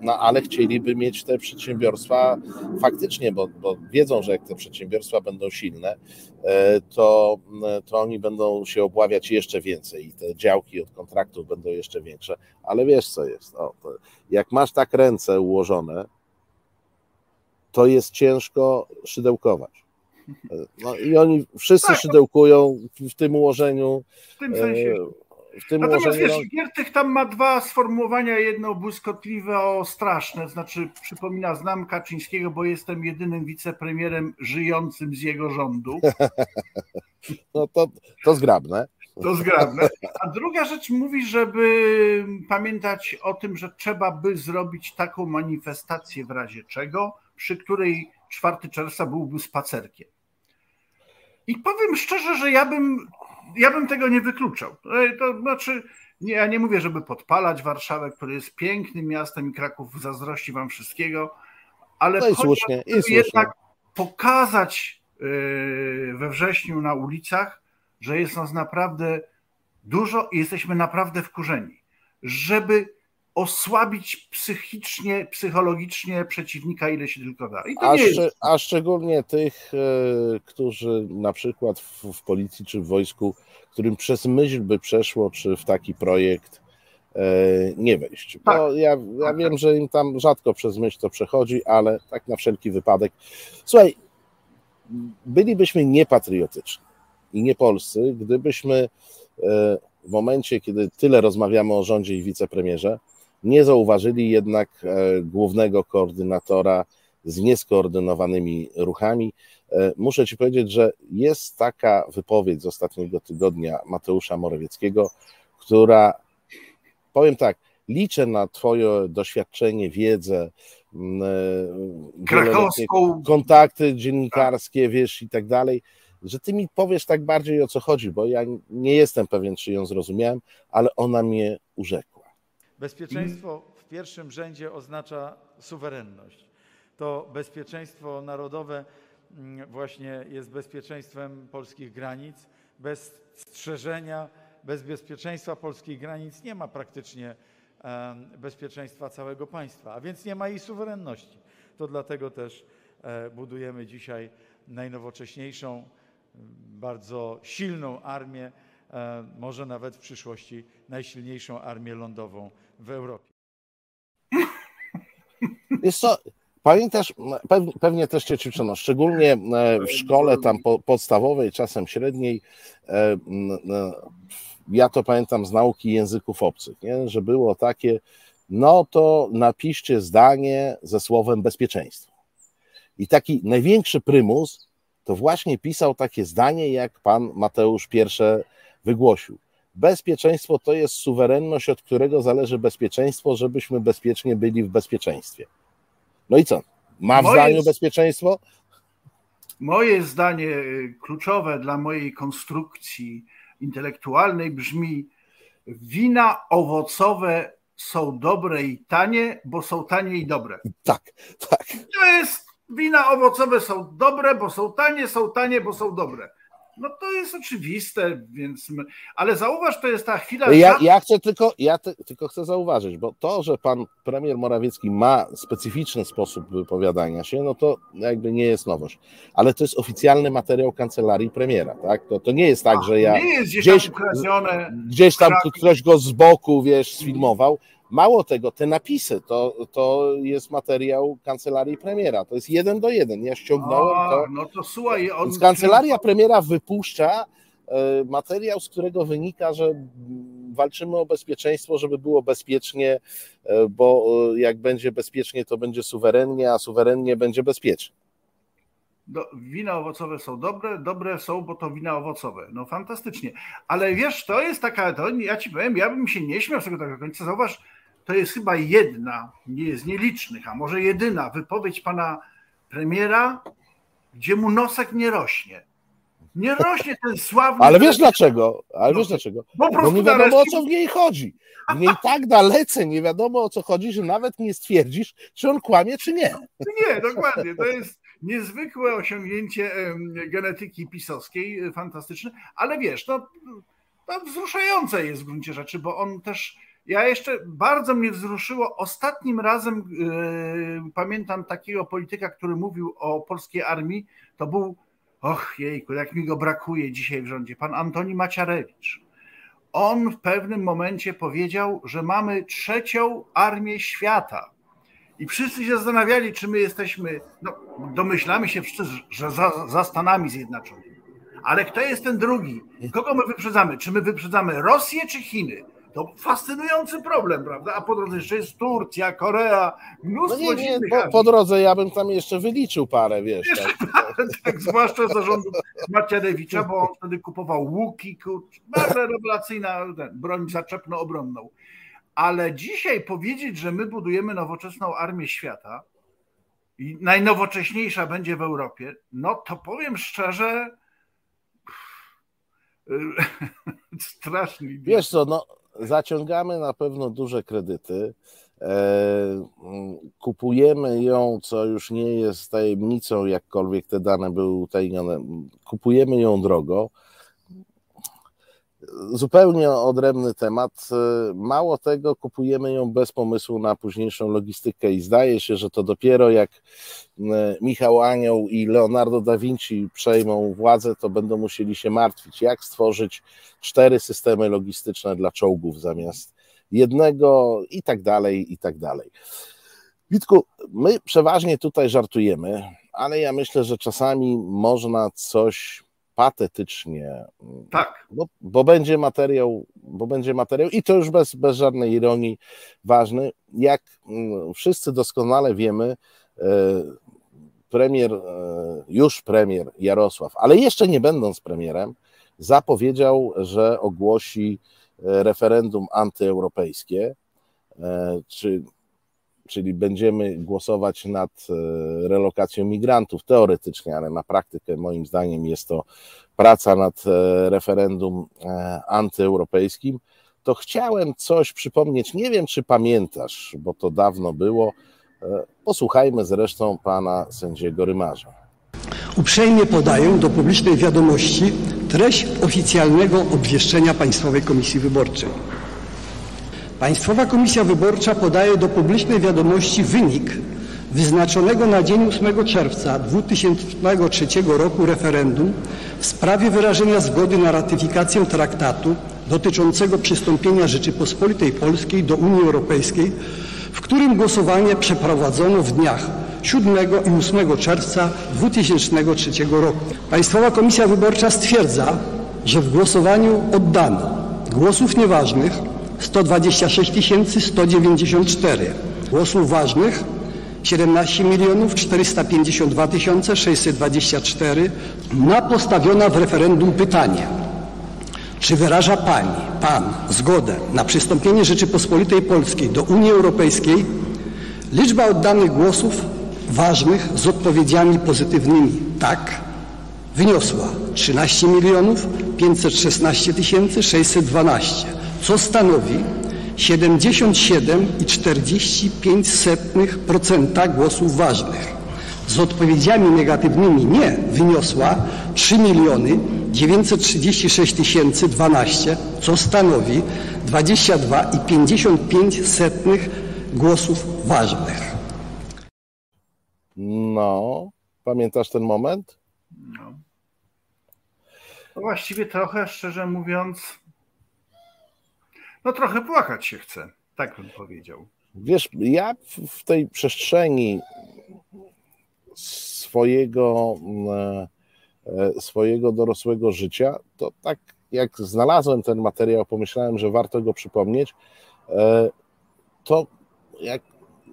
no ale chcieliby mieć te przedsiębiorstwa faktycznie, bo, bo wiedzą, że jak te przedsiębiorstwa będą silne, e, to, to oni będą się obławiać jeszcze więcej i te działki od kontraktów będą jeszcze większe, ale wiesz co jest, o, jak masz tak ręce ułożone, to jest ciężko szydełkować. E, no i oni wszyscy tak, szydełkują w tym ułożeniu. W tym sensie w tym Natomiast wiesz, Giertych tam ma dwa sformułowania, jedno błyskotliwe, o straszne, znaczy przypomina, znam Kaczyńskiego, bo jestem jedynym wicepremierem żyjącym z jego rządu. No to, to zgrabne. To zgrabne. A druga rzecz mówi, żeby pamiętać o tym, że trzeba by zrobić taką manifestację w razie czego, przy której 4 czerwca byłby spacerkiem. I powiem szczerze, że ja bym ja bym tego nie wykluczał. To znaczy, nie, ja nie mówię, żeby podpalać Warszawę, które jest pięknym miastem i Kraków zazdrości wam wszystkiego, ale no i słusznie, i słusznie. jednak pokazać yy, we wrześniu na ulicach, że jest nas naprawdę dużo i jesteśmy naprawdę wkurzeni. Żeby osłabić psychicznie, psychologicznie przeciwnika, ile się tylko da. A, a, szczególnie tych, e, którzy na przykład w, w, policji czy w wojsku, którym przez myśl by przeszło, czy w taki projekt e, nie wejść. Bo tak. ja, ja tak. wiem, że im tam rzadko przez myśl to przechodzi, ale tak na wszelki wypadek. Słuchaj, bylibyśmy niepatriotyczni i niepolscy, gdybyśmy e, w momencie, kiedy tyle rozmawiamy o rządzie i wicepremierze, nie zauważyli jednak e, głównego koordynatora z nieskoordynowanymi ruchami. E, muszę Ci powiedzieć, że jest taka wypowiedź z ostatniego tygodnia Mateusza Morawieckiego, która, powiem tak, liczę na Twoje doświadczenie, wiedzę, e, Krakowską. kontakty dziennikarskie, wiesz, i tak dalej, że Ty mi powiesz tak bardziej o co chodzi, bo ja nie jestem pewien, czy ją zrozumiałem, ale ona mnie urzekła. Bezpieczeństwo w pierwszym rzędzie oznacza suwerenność. To bezpieczeństwo narodowe mm, właśnie jest bezpieczeństwem polskich granic. Bez strzeżenia, bez bezpieczeństwa polskich granic nie ma praktycznie bezpieczeństwa całego państwa, a więc nie ma jej suwerenności. To dlatego też e, budujemy dzisiaj najnowocześniejszą, bardzo silną armię e, może nawet w przyszłości najsilniejszą armię lądową w Europie. Jest co, pamiętasz, pew- pewnie też cię ćwiczono, szczególnie e, w szkole tam po, podstawowej, czasem średniej, e, e, ja to pamiętam z nauki języków obcych, nie? że było takie, no to napiszcie zdanie ze słowem bezpieczeństwo. I taki największy prymus to właśnie pisał takie zdanie, jak pan Mateusz pierwsze wygłosił. Bezpieczeństwo to jest suwerenność, od którego zależy bezpieczeństwo, żebyśmy bezpiecznie byli w bezpieczeństwie. No i co? Ma w Moje zdaniu bezpieczeństwo? Moje zdanie y, kluczowe dla mojej konstrukcji intelektualnej brzmi: wina owocowe są dobre i tanie, bo są tanie i dobre. Tak, tak. To jest wina owocowe są dobre, bo są tanie, są tanie, bo są dobre. No to jest oczywiste, więc. Ale zauważ, to jest ta chwila. Ja, ja chcę tylko, ja ty, tylko chcę zauważyć, bo to, że pan premier Morawiecki ma specyficzny sposób wypowiadania się, no to jakby nie jest nowość. Ale to jest oficjalny materiał kancelarii premiera, tak? To, to nie jest tak, że ja Nie jest gdzieś, gdzieś- tam gdzieś tam ktoś go z boku, wiesz, sfilmował. Mało tego, te napisy to, to jest materiał kancelarii premiera. To jest jeden do jeden. Ja ściągnąłem to. A, no to słuchaj, on. Więc kancelaria premiera wypuszcza e, materiał, z którego wynika, że walczymy o bezpieczeństwo, żeby było bezpiecznie, e, bo e, jak będzie bezpiecznie, to będzie suwerennie, a suwerennie będzie bezpiecznie. Do, wina owocowe są dobre, dobre są, bo to wina owocowe. No fantastycznie. Ale wiesz, to jest taka, to ja ci powiem, ja bym się nie śmiał z tego tak do końca. Zauważ, to jest chyba jedna, nie z nielicznych, a może jedyna wypowiedź pana premiera, gdzie mu nosek nie rośnie. Nie rośnie ten sławny. Ale wiesz dlaczego? Ale No, wiesz dlaczego? Po Bo nie wiadomo o co w niej chodzi. W niej tak dalece nie wiadomo o co chodzi, że nawet nie stwierdzisz, czy on kłamie, czy nie. Nie, dokładnie. To jest niezwykłe osiągnięcie genetyki pisowskiej, fantastyczne, ale wiesz, no, to wzruszające jest w gruncie rzeczy, bo on też. Ja jeszcze bardzo mnie wzruszyło. Ostatnim razem e, pamiętam takiego polityka, który mówił o polskiej armii. To był, och jejku, jak mi go brakuje dzisiaj w rządzie, pan Antoni Maciarewicz. On w pewnym momencie powiedział, że mamy trzecią armię świata. I wszyscy się zastanawiali, czy my jesteśmy, no, domyślamy się wszyscy, że za, za Stanami Zjednoczonymi. Ale kto jest ten drugi? Kogo my wyprzedzamy? Czy my wyprzedzamy Rosję czy Chiny? To fascynujący problem, prawda? A po drodze jeszcze jest Turcja, Korea, No mnóstwo nie, nie, innych po, po drodze ja bym tam jeszcze wyliczył parę, wiesz. Tak. tak, zwłaszcza zarządu Macierewicza, bo on wtedy kupował łuki, kurcz, bardzo rewelacyjna broń zaczepno-obronną. Ale dzisiaj powiedzieć, że my budujemy nowoczesną armię świata i najnowocześniejsza będzie w Europie, no to powiem szczerze, straszny. Wiesz co, no, zaciągamy na pewno duże kredyty. E, kupujemy ją, co już nie jest tajemnicą, jakkolwiek te dane były utajnione. Kupujemy ją drogo. Zupełnie odrębny temat. E, Mało tego, kupujemy ją bez pomysłu na późniejszą logistykę i zdaje się, że to dopiero jak e, Michał Anioł i Leonardo da Vinci przejmą władzę, to będą musieli się martwić, jak stworzyć cztery systemy logistyczne dla czołgów zamiast jednego i tak dalej, i tak dalej. Witku, my przeważnie tutaj żartujemy, ale ja myślę, że czasami można coś patetycznie, Tak, bo, bo będzie materiał, bo będzie materiał i to już bez, bez żadnej ironii ważny. Jak mm, wszyscy doskonale wiemy, e, premier, e, już premier Jarosław, ale jeszcze nie będąc premierem, zapowiedział, że ogłosi e, referendum antyeuropejskie, czy, czyli będziemy głosować nad e, relokacją migrantów teoretycznie, ale na praktykę moim zdaniem jest to praca nad e, referendum e, antyeuropejskim, to chciałem coś przypomnieć. Nie wiem, czy pamiętasz, bo to dawno było. Posłuchajmy zresztą pana sędziego Rymarza. Uprzejmie podaję do publicznej wiadomości treść oficjalnego obwieszczenia Państwowej Komisji Wyborczej. Państwowa Komisja Wyborcza podaje do publicznej wiadomości wynik wyznaczonego na dzień 8 czerwca 2003 roku referendum w sprawie wyrażenia zgody na ratyfikację traktatu dotyczącego przystąpienia Rzeczypospolitej Polskiej do Unii Europejskiej, w którym głosowanie przeprowadzono w dniach 7 i 8 czerwca 2003 roku. Państwowa Komisja Wyborcza stwierdza, że w głosowaniu oddano głosów nieważnych 126 194, głosów ważnych 17 milionów 452 624 na postawione w referendum pytanie. Czy wyraża Pani, Pan zgodę na przystąpienie Rzeczypospolitej Polskiej do Unii Europejskiej? Liczba oddanych głosów ważnych z odpowiedziami pozytywnymi. Tak wyniosła 13 milionów 516 612, co stanowi 77,45% głosów ważnych. Z odpowiedziami negatywnymi nie wyniosła 3 miliony 936 012, co stanowi 22,55 głosów ważnych. No, pamiętasz ten moment? No. no właściwie trochę, szczerze mówiąc, no trochę płakać się chce, tak bym powiedział. Wiesz, ja w tej przestrzeni swojego, e, e, swojego dorosłego życia, to tak jak znalazłem ten materiał, pomyślałem, że warto go przypomnieć, e, to jak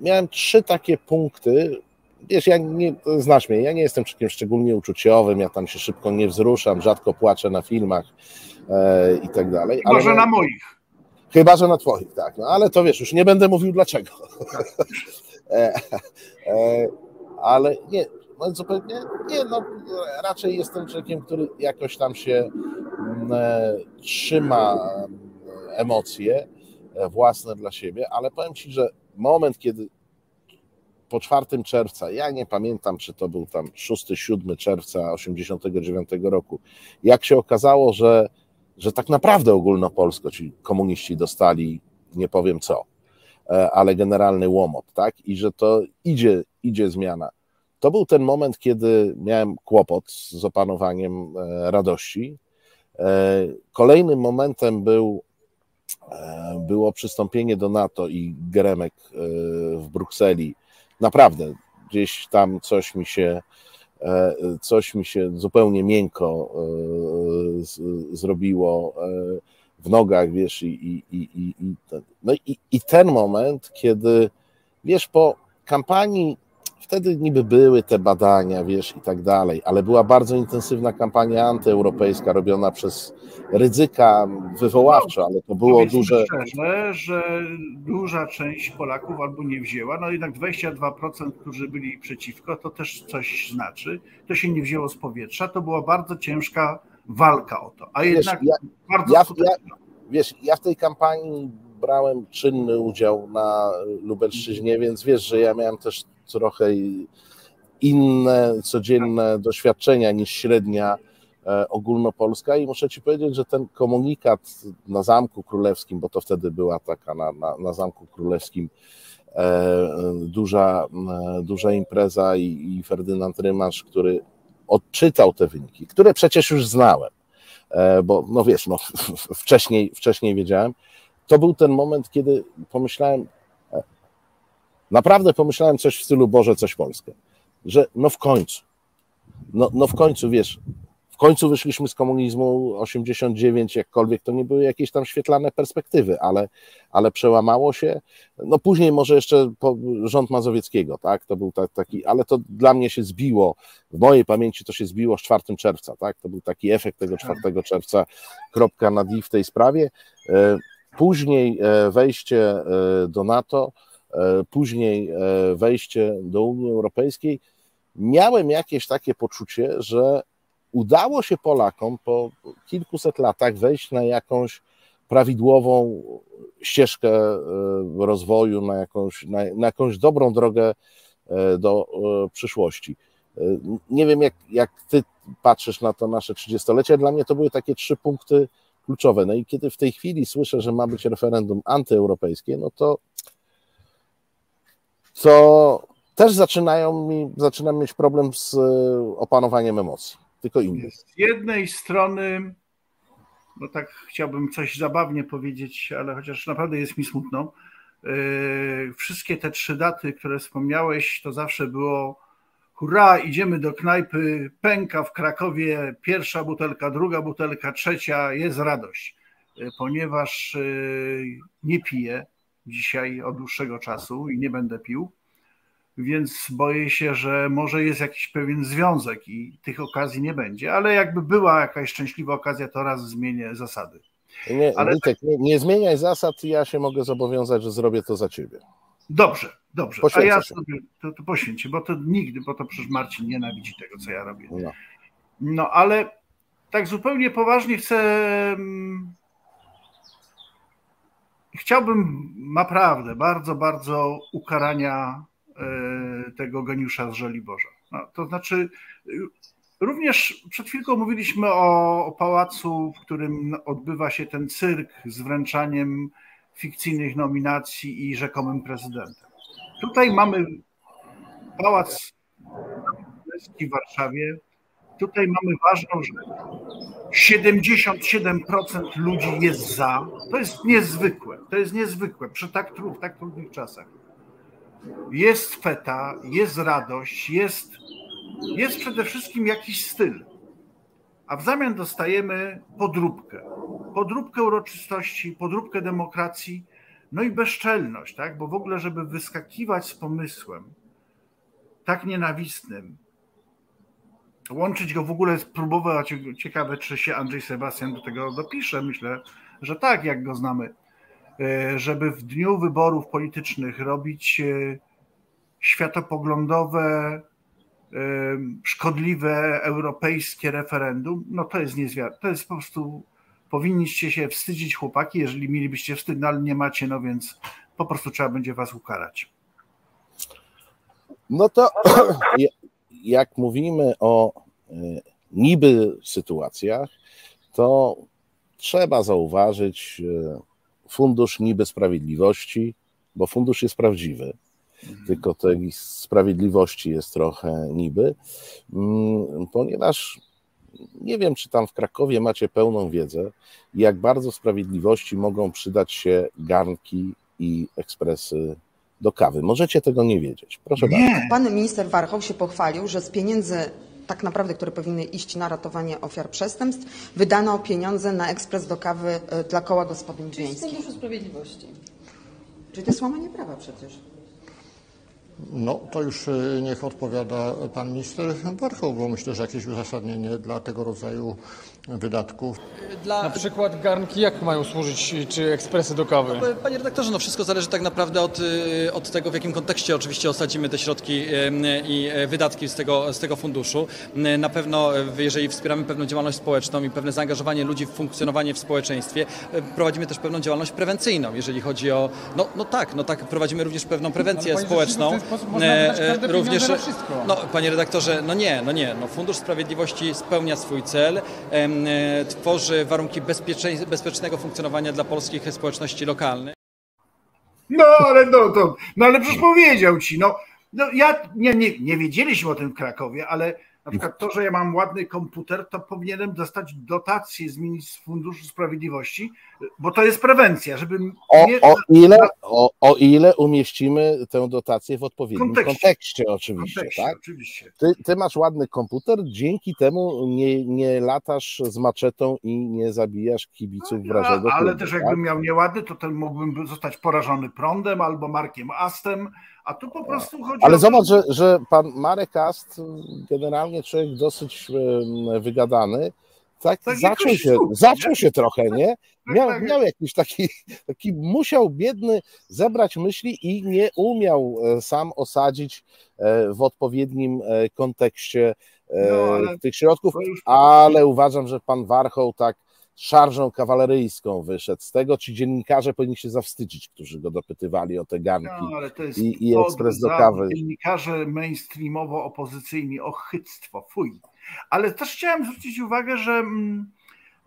miałem trzy takie punkty, wiesz, ja nie, znasz mnie, ja nie jestem człowiekiem szczególnie uczuciowym, ja tam się szybko nie wzruszam, rzadko płaczę na filmach e, i tak dalej. Chyba, ale że na moich. Chyba, że na twoich, tak, no ale to wiesz, już nie będę mówił dlaczego. e, e, ale nie, no zupełnie nie, no raczej jestem człowiekiem, który jakoś tam się mm, e, trzyma mm, emocje e, własne dla siebie, ale powiem Ci, że moment, kiedy po 4 czerwca, ja nie pamiętam, czy to był tam 6-7 czerwca 89 roku, jak się okazało, że, że tak naprawdę ogólnopolsko ci komuniści dostali, nie powiem co, e, ale generalny łomot, tak? I że to idzie, idzie zmiana. To był ten moment, kiedy miałem kłopot z opanowaniem e, radości. E, kolejnym momentem był, było przystąpienie do NATO i Geremek w Brukseli. Naprawdę, gdzieś tam coś mi się, coś mi się zupełnie miękko zrobiło w nogach, wiesz, i, i, i, i, no i, i ten moment, kiedy, wiesz, po kampanii Wtedy niby były te badania, wiesz, i tak dalej, ale była bardzo intensywna kampania antyeuropejska robiona przez ryzyka wywoławczo, ale to było duże. Szczerze, że duża część Polaków albo nie wzięła, no jednak 22%, którzy byli przeciwko, to też coś znaczy. To się nie wzięło z powietrza, to była bardzo ciężka walka o to, a jednak wiesz, ja, bardzo ja, ja, wiesz, ja w tej kampanii brałem czynny udział na Lubelszczyźnie, więc wiesz, że ja miałem też trochę inne codzienne doświadczenia niż średnia e, ogólnopolska. I muszę Ci powiedzieć, że ten komunikat na Zamku Królewskim, bo to wtedy była taka na, na, na Zamku Królewskim e, duża, e, duża impreza i, i Ferdynand Rymasz, który odczytał te wyniki, które przecież już znałem, bo no wiesz, no, wcześniej, wcześniej wiedziałem, to był ten moment, kiedy pomyślałem, Naprawdę pomyślałem coś w stylu Boże, coś Polskie, że no w końcu, no, no w końcu, wiesz, w końcu wyszliśmy z komunizmu 89, jakkolwiek to nie były jakieś tam świetlane perspektywy, ale, ale przełamało się. No później może jeszcze rząd Mazowieckiego, tak, to był taki, ale to dla mnie się zbiło, w mojej pamięci to się zbiło z 4 czerwca, tak, to był taki efekt tego 4 czerwca, kropka na D w tej sprawie. E, później e, wejście e, do NATO, później e, wejście do Unii Europejskiej, miałem jakieś takie poczucie, że udało się Polakom po kilkuset latach wejść na jakąś prawidłową ścieżkę e, rozwoju, na jakąś, na, na jakąś dobrą drogę do przyszłości. Nie wiem, jak, jak ty patrzysz na to nasze trzydziestolecie. Dla mnie to były takie trzy punkty kluczowe. No i kiedy w tej chwili słyszę, że ma być referendum antyeuropejskie, no to co też zaczynają mi, zaczynam mieć problem z e, opanowaniem emocji, tylko innych. Z jednej strony, no tak chciałbym coś zabawnie powiedzieć, ale chociaż naprawdę jest mi smutno, yy, wszystkie te trzy daty, które wspomniałeś, to zawsze było hurra, idziemy do knajpy, pęka w Krakowie, pierwsza butelka, druga butelka, trzecia, jest radość. Yy, ponieważ nie piję dzisiaj od dłuższego czasu i nie będę pił, więc boję się, że może jest jakiś pewien związek i tych okazji nie będzie, ale jakby była jakaś szczęśliwa okazja, to raz zmienię zasady. Nie, ale... Witek, nie, nie zmieniaj zasad, ja się mogę zobowiązać, że zrobię to za ciebie. Dobrze, dobrze. A ja się. sobie to, to poświęcę, bo to nigdy, bo to przecież Marcin nienawidzi tego, co ja robię. No. No ale tak zupełnie poważnie chcę. Chciałbym naprawdę bardzo, bardzo ukarania e, tego geniusza z Żoliborza. No, to znaczy, y, również przed chwilką mówiliśmy o, o pałacu, w którym odbywa się ten cyrk z wręczaniem fikcyjnych nominacji i rzekomym prezydentem. Tutaj mamy pałac w Warszawie. Tutaj mamy ważną rzecz. 77% ludzi jest za. To jest niezwykłe. To jest niezwykłe przy tak, tak trudnych czasach. Jest feta, jest radość, jest, jest przede wszystkim jakiś styl. A w zamian dostajemy podróbkę. Podróbkę uroczystości, podróbkę demokracji, no i bezczelność, tak? Bo w ogóle, żeby wyskakiwać z pomysłem tak nienawistnym, łączyć go w ogóle, spróbować, ciekawe, czy się Andrzej Sebastian do tego dopisze, myślę, że tak, jak go znamy, E, żeby w dniu wyborów politycznych robić e, światopoglądowe, e, szkodliwe europejskie referendum, no to jest niezwiar. To jest po prostu, powinniście się wstydzić chłopaki, jeżeli mielibyście wstyd, no ale nie macie, no więc po prostu trzeba będzie was ukarać. No to jak mówimy o e, niby sytuacjach, to trzeba zauważyć e, fundusz niby sprawiedliwości, bo fundusz jest prawdziwy, tylko tej sprawiedliwości jest trochę niby, mm, ponieważ nie wiem, czy tam w Krakowie macie pełną wiedzę, jak bardzo sprawiedliwości mogą przydać się garnki i ekspresy do kawy. Możecie tego nie wiedzieć. Proszę bardzo. Nie, Pan minister Warchoł się pochwalił, że z pieniędzy tak naprawdę, które powinny iść na ratowanie ofiar przestępstw, wydano pieniądze na ekspres do kawy e, dla koła gospodyń Z wiejskich. Funduszu Sprawiedliwości. Czyli to jest łamanie prawa przecież. No, to już y, niech odpowiada pan minister Warchoł, bo myślę, że jakieś uzasadnienie dla tego rodzaju wydatków Na przykład garnki jak mają służyć, czy ekspresy do kawy? Panie redaktorze, no wszystko zależy tak naprawdę od, y, od tego, w jakim kontekście oczywiście osadzimy te środki y, i y, wydatki z tego, z tego funduszu. Na pewno, jeżeli wspieramy pewną działalność społeczną i pewne zaangażowanie ludzi w funkcjonowanie w społeczeństwie, prowadzimy też pewną działalność prewencyjną, jeżeli chodzi o, no, no tak, no tak, prowadzimy również pewną prewencję panie społeczną. rzeczniku, w ten sposób można wydać każde pieniądze na wszystko. no, panie redaktorze, no nie, no nie, no Fundusz Sprawiedliwości spełnia swój cel, tworzy warunki bezpiecznego funkcjonowania dla polskich społeczności lokalnych. no ale no, to, no ale przecież powiedział ci, no, no ja nie, nie, nie wiedzieliśmy o tym w Krakowie, ale na przykład to, że ja mam ładny komputer, to powinienem dostać dotację z Funduszu Sprawiedliwości, bo to jest prewencja, żebym O, nie, o, ile, o, o ile umieścimy tę dotację w odpowiednim Kontekście. kontekście, oczywiście, kontekście, tak? oczywiście. Ty, ty masz ładny komputer, dzięki temu nie, nie latasz z maczetą i nie zabijasz kibiców wrażego A, ale klubu, też tak? jakbym miał nieładny, to ten mógłbym zostać porażony prądem albo Markiem Astem, a tu po prostu chodzi Ale o zobacz, że, że pan Marek Ast, generalnie człowiek dosyć wygadany, tak, Tak zaczął, się, zaczął się trochę, nie? Tak, Miał, tak. miał jakiś taki, taki, musiał biedny zebrać myśli i nie umiał e, sam osadzić e, w odpowiednim e, kontekście No, ale tych środków, ale uważam, że pan Warchoł tak szarżą kawaleryjską wyszedł. Z tego ci dziennikarze powinni się zawstydzić, którzy go dopytywali o te garnki. No, ale to jest i- i ekspres do kawy. Dziennikarze mainstreamowo-opozycyjni, ochyctwo, fuj. Ale też chciałem zwrócić uwagę, że mm,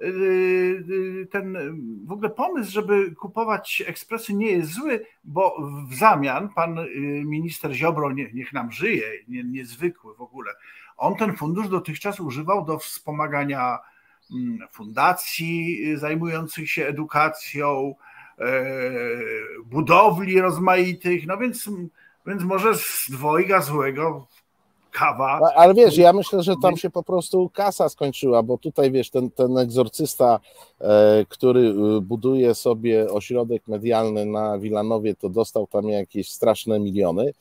y, ten w ogóle pomysł, żeby kupować ekspresy nie jest zły, bo w zamian pan minister Ziobro, nie, niech nam żyje, nie, niezwykły w ogóle, on ten fundusz dotychczas używał do wspomagania fundacji zajmujących się edukacją, e, budowli rozmaitych, no więc, więc może z dwojga złego kawa. Ale wiesz, ja myślę, że tam się po prostu kasa skończyła, bo tutaj wiesz, ten, ten egzorcysta, który e, buduje sobie ośrodek medialny na Wilanowie, to dostał tam jakieś straszne miliony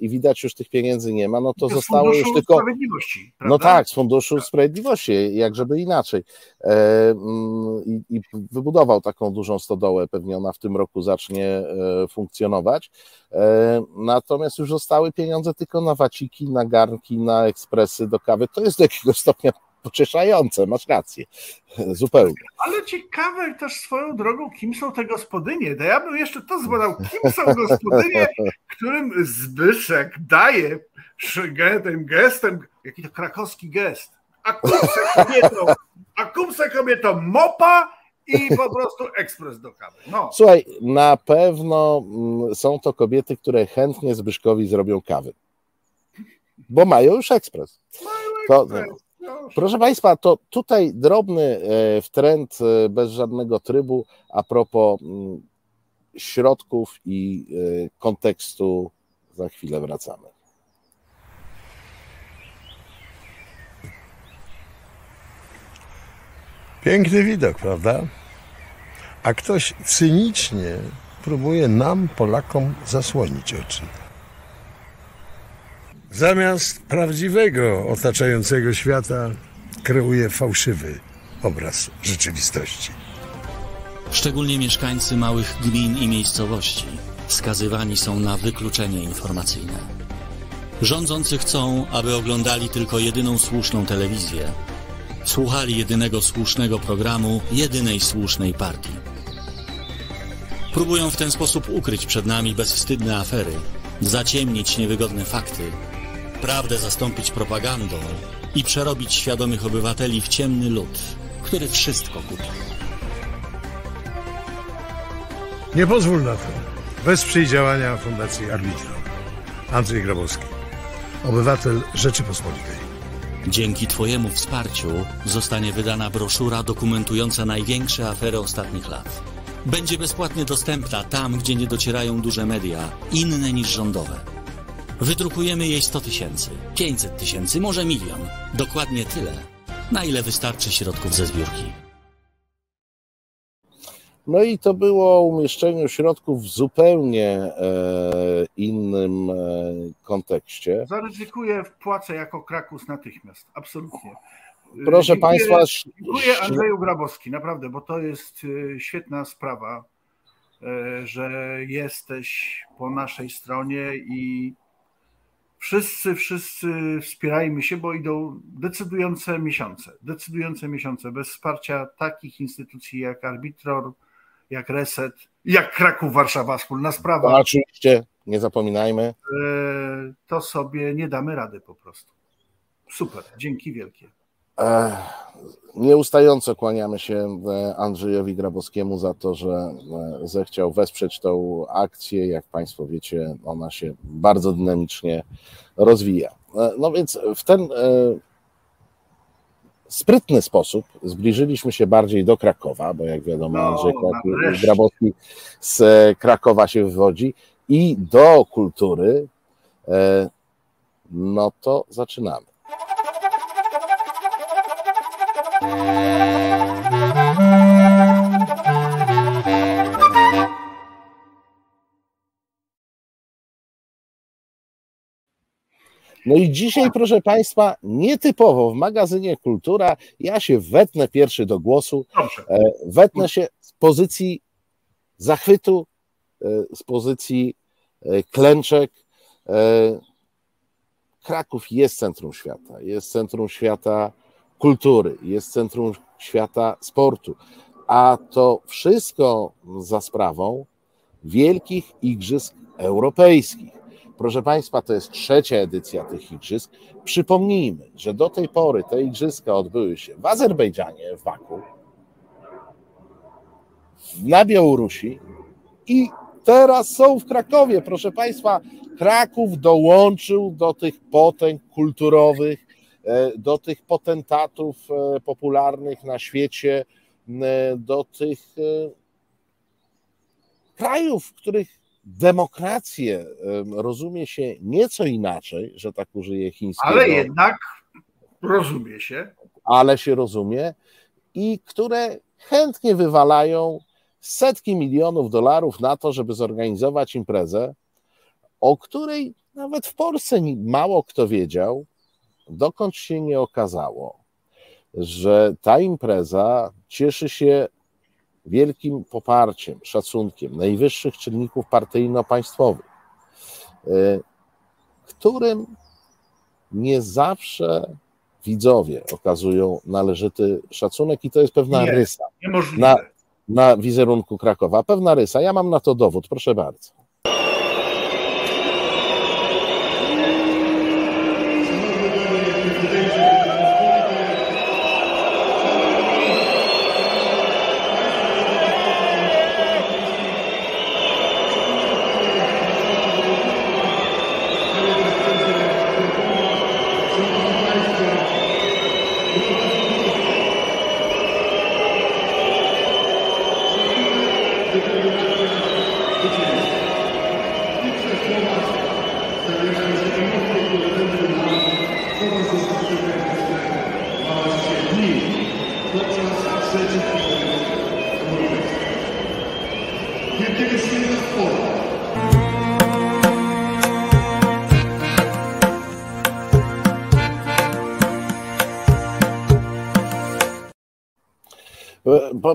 i widać już tych pieniędzy nie ma, no to, to zostało już tylko. Sprawiedliwości, no tak, z Funduszu tak. Sprawiedliwości, jak żeby inaczej. E, mm, I, I, wybudował taką dużą stodołę, pewnie ona w tym roku zacznie e, funkcjonować. E, natomiast już zostały pieniądze tylko na waciki, na garnki, na ekspresy do kawy. To jest do jakiegoś stopnia pocieszające, masz rację, zupełnie. Ale ciekawe też swoją drogą, kim są te gospodynie. To ja bym jeszcze to zbadał, kim są gospodynie, którym Zbyszek daje tym gestem, jaki to krakowski gest, a kumse kobietom, a kumse mopa i po prostu ekspres do kawy. No. Słuchaj, na pewno mm, są to kobiety, które chętnie Zbyszkowi zrobią kawy. Bo mają już ekspres. Mają ekspres. To, Proszę Państwa, to tutaj drobny e, wtręt e, bez żadnego trybu a propos mm, środków i e, kontekstu. Za chwilę wracamy. Piękny widok, prawda? A ktoś cynicznie próbuje nam, Polakom, zasłonić oczy. Zamiast prawdziwego otaczającego świata kreuje fałszywy obraz rzeczywistości. Szczególnie mieszkańcy małych gmin i miejscowości skazywani są na wykluczenie informacyjne. Rządzący chcą, aby oglądali tylko jedyną słuszną telewizję, słuchali jedynego słusznego programu, jedynej słusznej partii. Próbują w ten sposób ukryć przed nami bezwstydne afery, zaciemnić niewygodne fakty prawdę zastąpić propagandą i przerobić świadomych obywateli w ciemny lud, który wszystko kupi. Nie pozwól na to. Wesprzyj działania Fundacji Arbitra. Andrzej Grabowski, obywatel Rzeczypospolitej. Dzięki Twojemu wsparciu zostanie wydana broszura dokumentująca największe afery ostatnich lat. Będzie bezpłatnie dostępna tam, gdzie nie docierają duże media, inne niż rządowe. Wydrukujemy jej 100 tysięcy, 500 tysięcy, może milion. Dokładnie tyle, na ile wystarczy środków ze zbiórki. No i to było umieszczeniu środków w zupełnie e, innym e, kontekście. Zaryzykuję, wpłacę jako Krakus natychmiast, absolutnie. Proszę dziękuję, Państwa. Dziękuję Andrzeju Grabowski, naprawdę, bo to jest e, świetna sprawa, e, że jesteś po naszej stronie i wszyscy, wszyscy wspierajmy się, bo idą decydujące miesiące. Decydujące miesiące. Bez wsparcia takich instytucji jak Arbitror, jak Reset, jak Kraków, Warszawa, wspólna sprawa. No, oczywiście, nie zapominajmy. E, to sobie nie damy rady po prostu. Super, dzięki wielkie. Nieustająco kłaniamy się e, Andrzejowi Grabowskiemu za to, że e, zechciał wesprzeć tą akcję. Jak Państwo wiecie, ona się bardzo dynamicznie rozwija. E, no więc w ten sprytny sposób zbliżyliśmy się bardziej do Krakowa, bo jak wiadomo, no, Andrzej Grabowski z Krakowa się wywodzi i do kultury. No to zaczynamy. No i dzisiaj, proszę Państwa, nietypowo w magazynie Kultura ja się wetnę pierwszy do głosu. E, wetnę się z pozycji zachwytu, e, z pozycji e, klęczek. Kraków jest centrum świata. Jest centrum świata kultury, jest centrum świata sportu. A to wszystko za sprawą wielkich igrzysk europejskich. Proszę Państwa, to jest trzecia edycja tych igrzysk. Przypomnijmy, że do tej pory te igrzyska odbyły się w Azerbejdżanie, w Baku, na Białorusi i teraz są w Krakowie. Proszę Państwa, Kraków dołączył do tych potęg kulturowych, do tych potentatów e, popularnych na świecie, do tych krajów, w których demokrację rozumie się nieco inaczej, że tak użyję chińskiego. Ale jednak rozumie się. Ale się rozumie i które chętnie wywalają setki milionów dolarów na to, żeby zorganizować imprezę, o której nawet w Polsce mało kto wiedział, dokąd się nie okazało, że ta impreza cieszy się wielkim poparciem, szacunkiem najwyższych czynników partyjno-państwowych, e, którym nie zawsze widzowie okazują należyty szacunek i to jest pewna nie, rysa na, na wizerunku Krakowa. Pewna rysa. Ja mam na to dowód, proszę bardzo.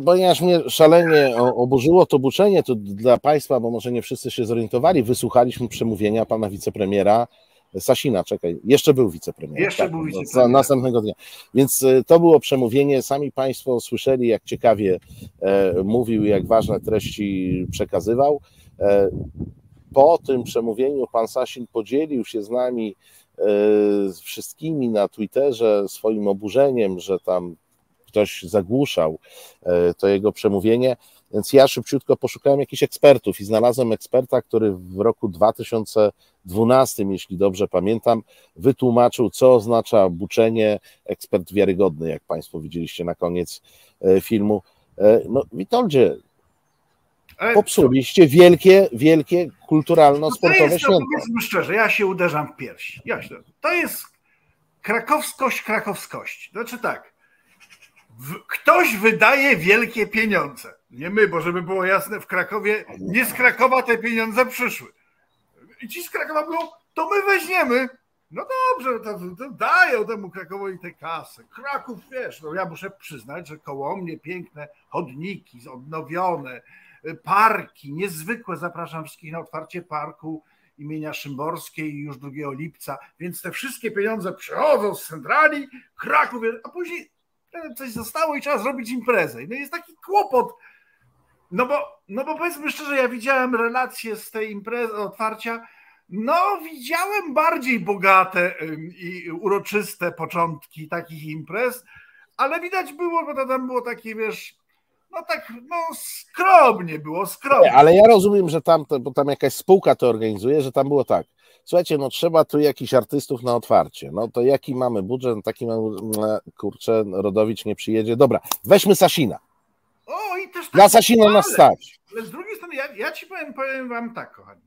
Ponieważ mnie szalenie oburzyło to buczenie, to dla Państwa, bo może nie wszyscy się zorientowali, wysłuchaliśmy przemówienia pana wicepremiera Sasina, czekaj, jeszcze był wicepremier. Jeszcze tak, był wicepremier. Następnego dnia. Więc e, to było przemówienie, sami Państwo słyszeli, jak ciekawie e, mówił, jak ważne treści przekazywał. E, po tym przemówieniu pan Sasin podzielił się z nami e, z wszystkimi na Twitterze swoim oburzeniem, że tam ktoś zagłuszał e, to jego przemówienie. Więc ja szybciutko poszukałem jakichś ekspertów i znalazłem eksperta, który w roku 2012, jeśli dobrze pamiętam, wytłumaczył, co oznacza buczenie. Ekspert wiarygodny, jak Państwo widzieliście na koniec e, filmu. E, no, Witoldzie, popsuliście wielkie, wielkie kulturalno-sportowe no święto. Powiedzmy szczerze, ja się uderzam w. Ja się, to jest krakowskość, krakowskość. Znaczy tak, ktoś wydaje wielkie pieniądze. Nie my, bo żeby było jasne, w Krakowie nie z Krakowa te pieniądze przyszły. I ci z Krakowa mówią, to my weźmiemy. No dobrze, to, to dają temu Krakowowi te kasy. Kraków, wiesz, no ja muszę przyznać, że koło mnie piękne chodniki, odnowione, parki, niezwykłe. Zapraszam wszystkich na otwarcie parku imienia Szymborskiej już 2 lipca, więc te wszystkie pieniądze przychodzą z centrali, Kraków, a później coś zostało i trzeba zrobić imprezę. No jest taki kłopot. No bo, no bo powiedzmy szczerze, ja widziałem relacje z tej imprezy, otwarcia. No, widziałem bardziej bogate i uroczyste początki takich imprez, ale widać było, bo to tam było takie, wiesz, no tak, no skromnie było, skromnie. Nie, ale ja rozumiem, że tam, bo tam jakaś spółka to organizuje, że tam było tak słuchajcie, no trzeba tu jakichś artystów na otwarcie. No to jaki mamy budżet, no taki mamy, no, kurczę, Rodowicz nie przyjedzie. Dobra, weźmy Sasina. O, i też tak, Na Sasina nas stać. Ale z drugiej strony, ja, ja ci powiem, powiem wam tak, kochani.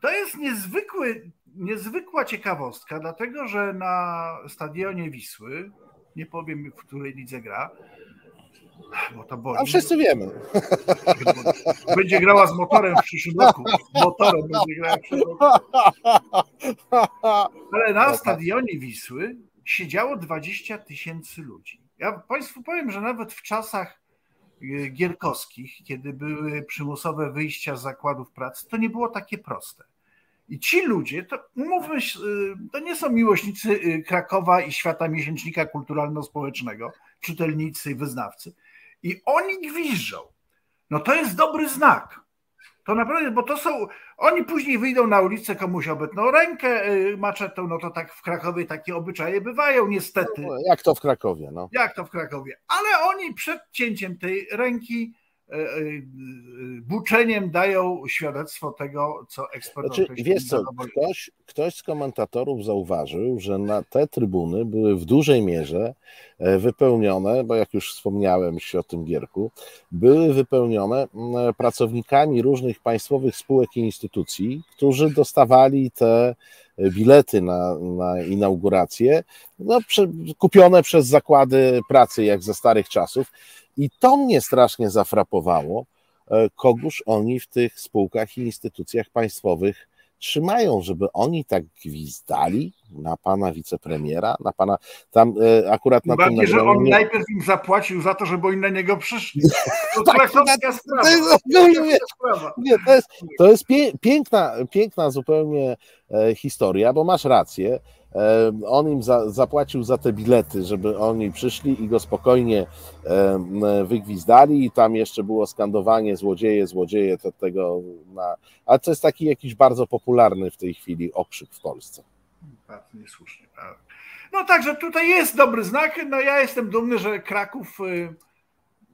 To jest niezwykły, niezwykła ciekawostka, dlatego że na stadionie Wisły, nie powiem w której lidze gra, bo to boli. A wszyscy wiemy. Będzie grała z motorem w przyszłym roku. Motorem będzie grała w przyszłym roku. Ale na stadionie Wisły siedziało 20 tysięcy ludzi. Ja Państwu powiem, że nawet w czasach y, gierkowskich, kiedy były przymusowe wyjścia z zakładów pracy, to nie było takie proste. I ci ludzie, to mówmy, y, to nie są miłośnicy y, Krakowa i świata miesięcznika kulturalno-społecznego, czytelnicy i wyznawcy i oni gwiżdżą. No to jest dobry znak. To naprawdę, bo to są, oni później wyjdą na ulicę, komuś obetną rękę y, maczetą, no to tak w Krakowie takie obyczaje bywają niestety. No, jak to w Krakowie, no. Jak to w Krakowie. Ale oni przed cięciem tej ręki buczeniem dają świadectwo tego, co ekspert znaczy, Wiesz co, ktoś, ktoś z komentatorów zauważył, że na te trybuny były w dużej mierze e, wypełnione, bo jak już wspomniałem się o tym Gierku, były wypełnione pracownikami różnych państwowych spółek i instytucji, którzy dostawali te bilety na, na inaugurację, no, kupione przez zakłady pracy, jak ze starych czasów. I to mnie strasznie zafrapowało, e, kogóż oni w tych spółkach i instytucjach państwowych trzymają, żeby oni tak gwizdali na pana wicepremiera, na pana tam e, akurat na Bardziej, tym że on najpierw im zapłacił za to, żeby oni na niego przyszli. To tak, sprawa. To jest, nie, to jest, to jest piękna, piękna zupełnie e, historia, bo masz rację. On im za, zapłacił za te bilety, żeby oni przyszli i go spokojnie wygwizdali i tam jeszcze było skandowanie złodzieje, złodzieje to tego, na... ale to jest taki jakiś bardzo popularny w tej chwili okrzyk w Polsce. Bardzo niesłusznie. No także tutaj jest dobry znak. No ja jestem dumny, że Kraków, y,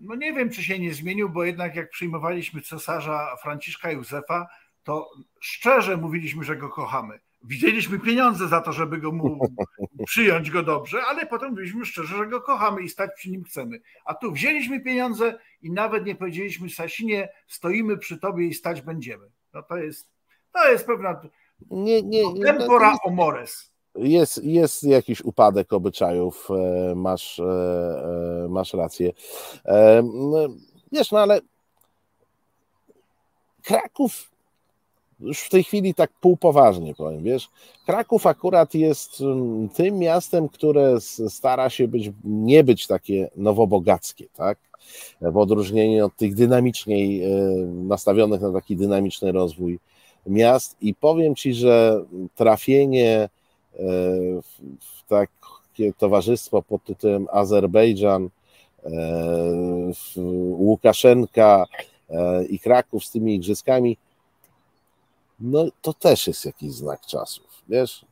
no nie wiem czy się nie zmienił, bo jednak jak przyjmowaliśmy cesarza Franciszka Józefa, to szczerze mówiliśmy, że go kochamy Widzieliśmy pieniądze za to, żeby go mu przyjąć go dobrze, ale potem mówiliśmy szczerze, że go kochamy i stać przy nim chcemy. A tu wzięliśmy pieniądze i nawet nie powiedzieliśmy Sasinie, stoimy przy tobie i stać będziemy. No to jest, to jest pewna nie, nie, nie, tempora jest, omores. Jest, jest jakiś upadek obyczajów, e, masz, e, e, masz rację. Wiesz, no ale Kraków już w tej chwili tak półpoważnie powiem, wiesz, Kraków akurat jest mm, tym miastem, które stara się być, nie być takie nowobogackie, tak? W odróżnieniu od tych dynamiczniej e, nastawionych na taki dynamiczny rozwój miast i powiem Ci, że trafienie e, w takie towarzystwo pod tytułem Azerbejdżan, e, Łukaszenka i Kraków z tymi igrzyskami no to też jest jakiś znak czasów, wiesz?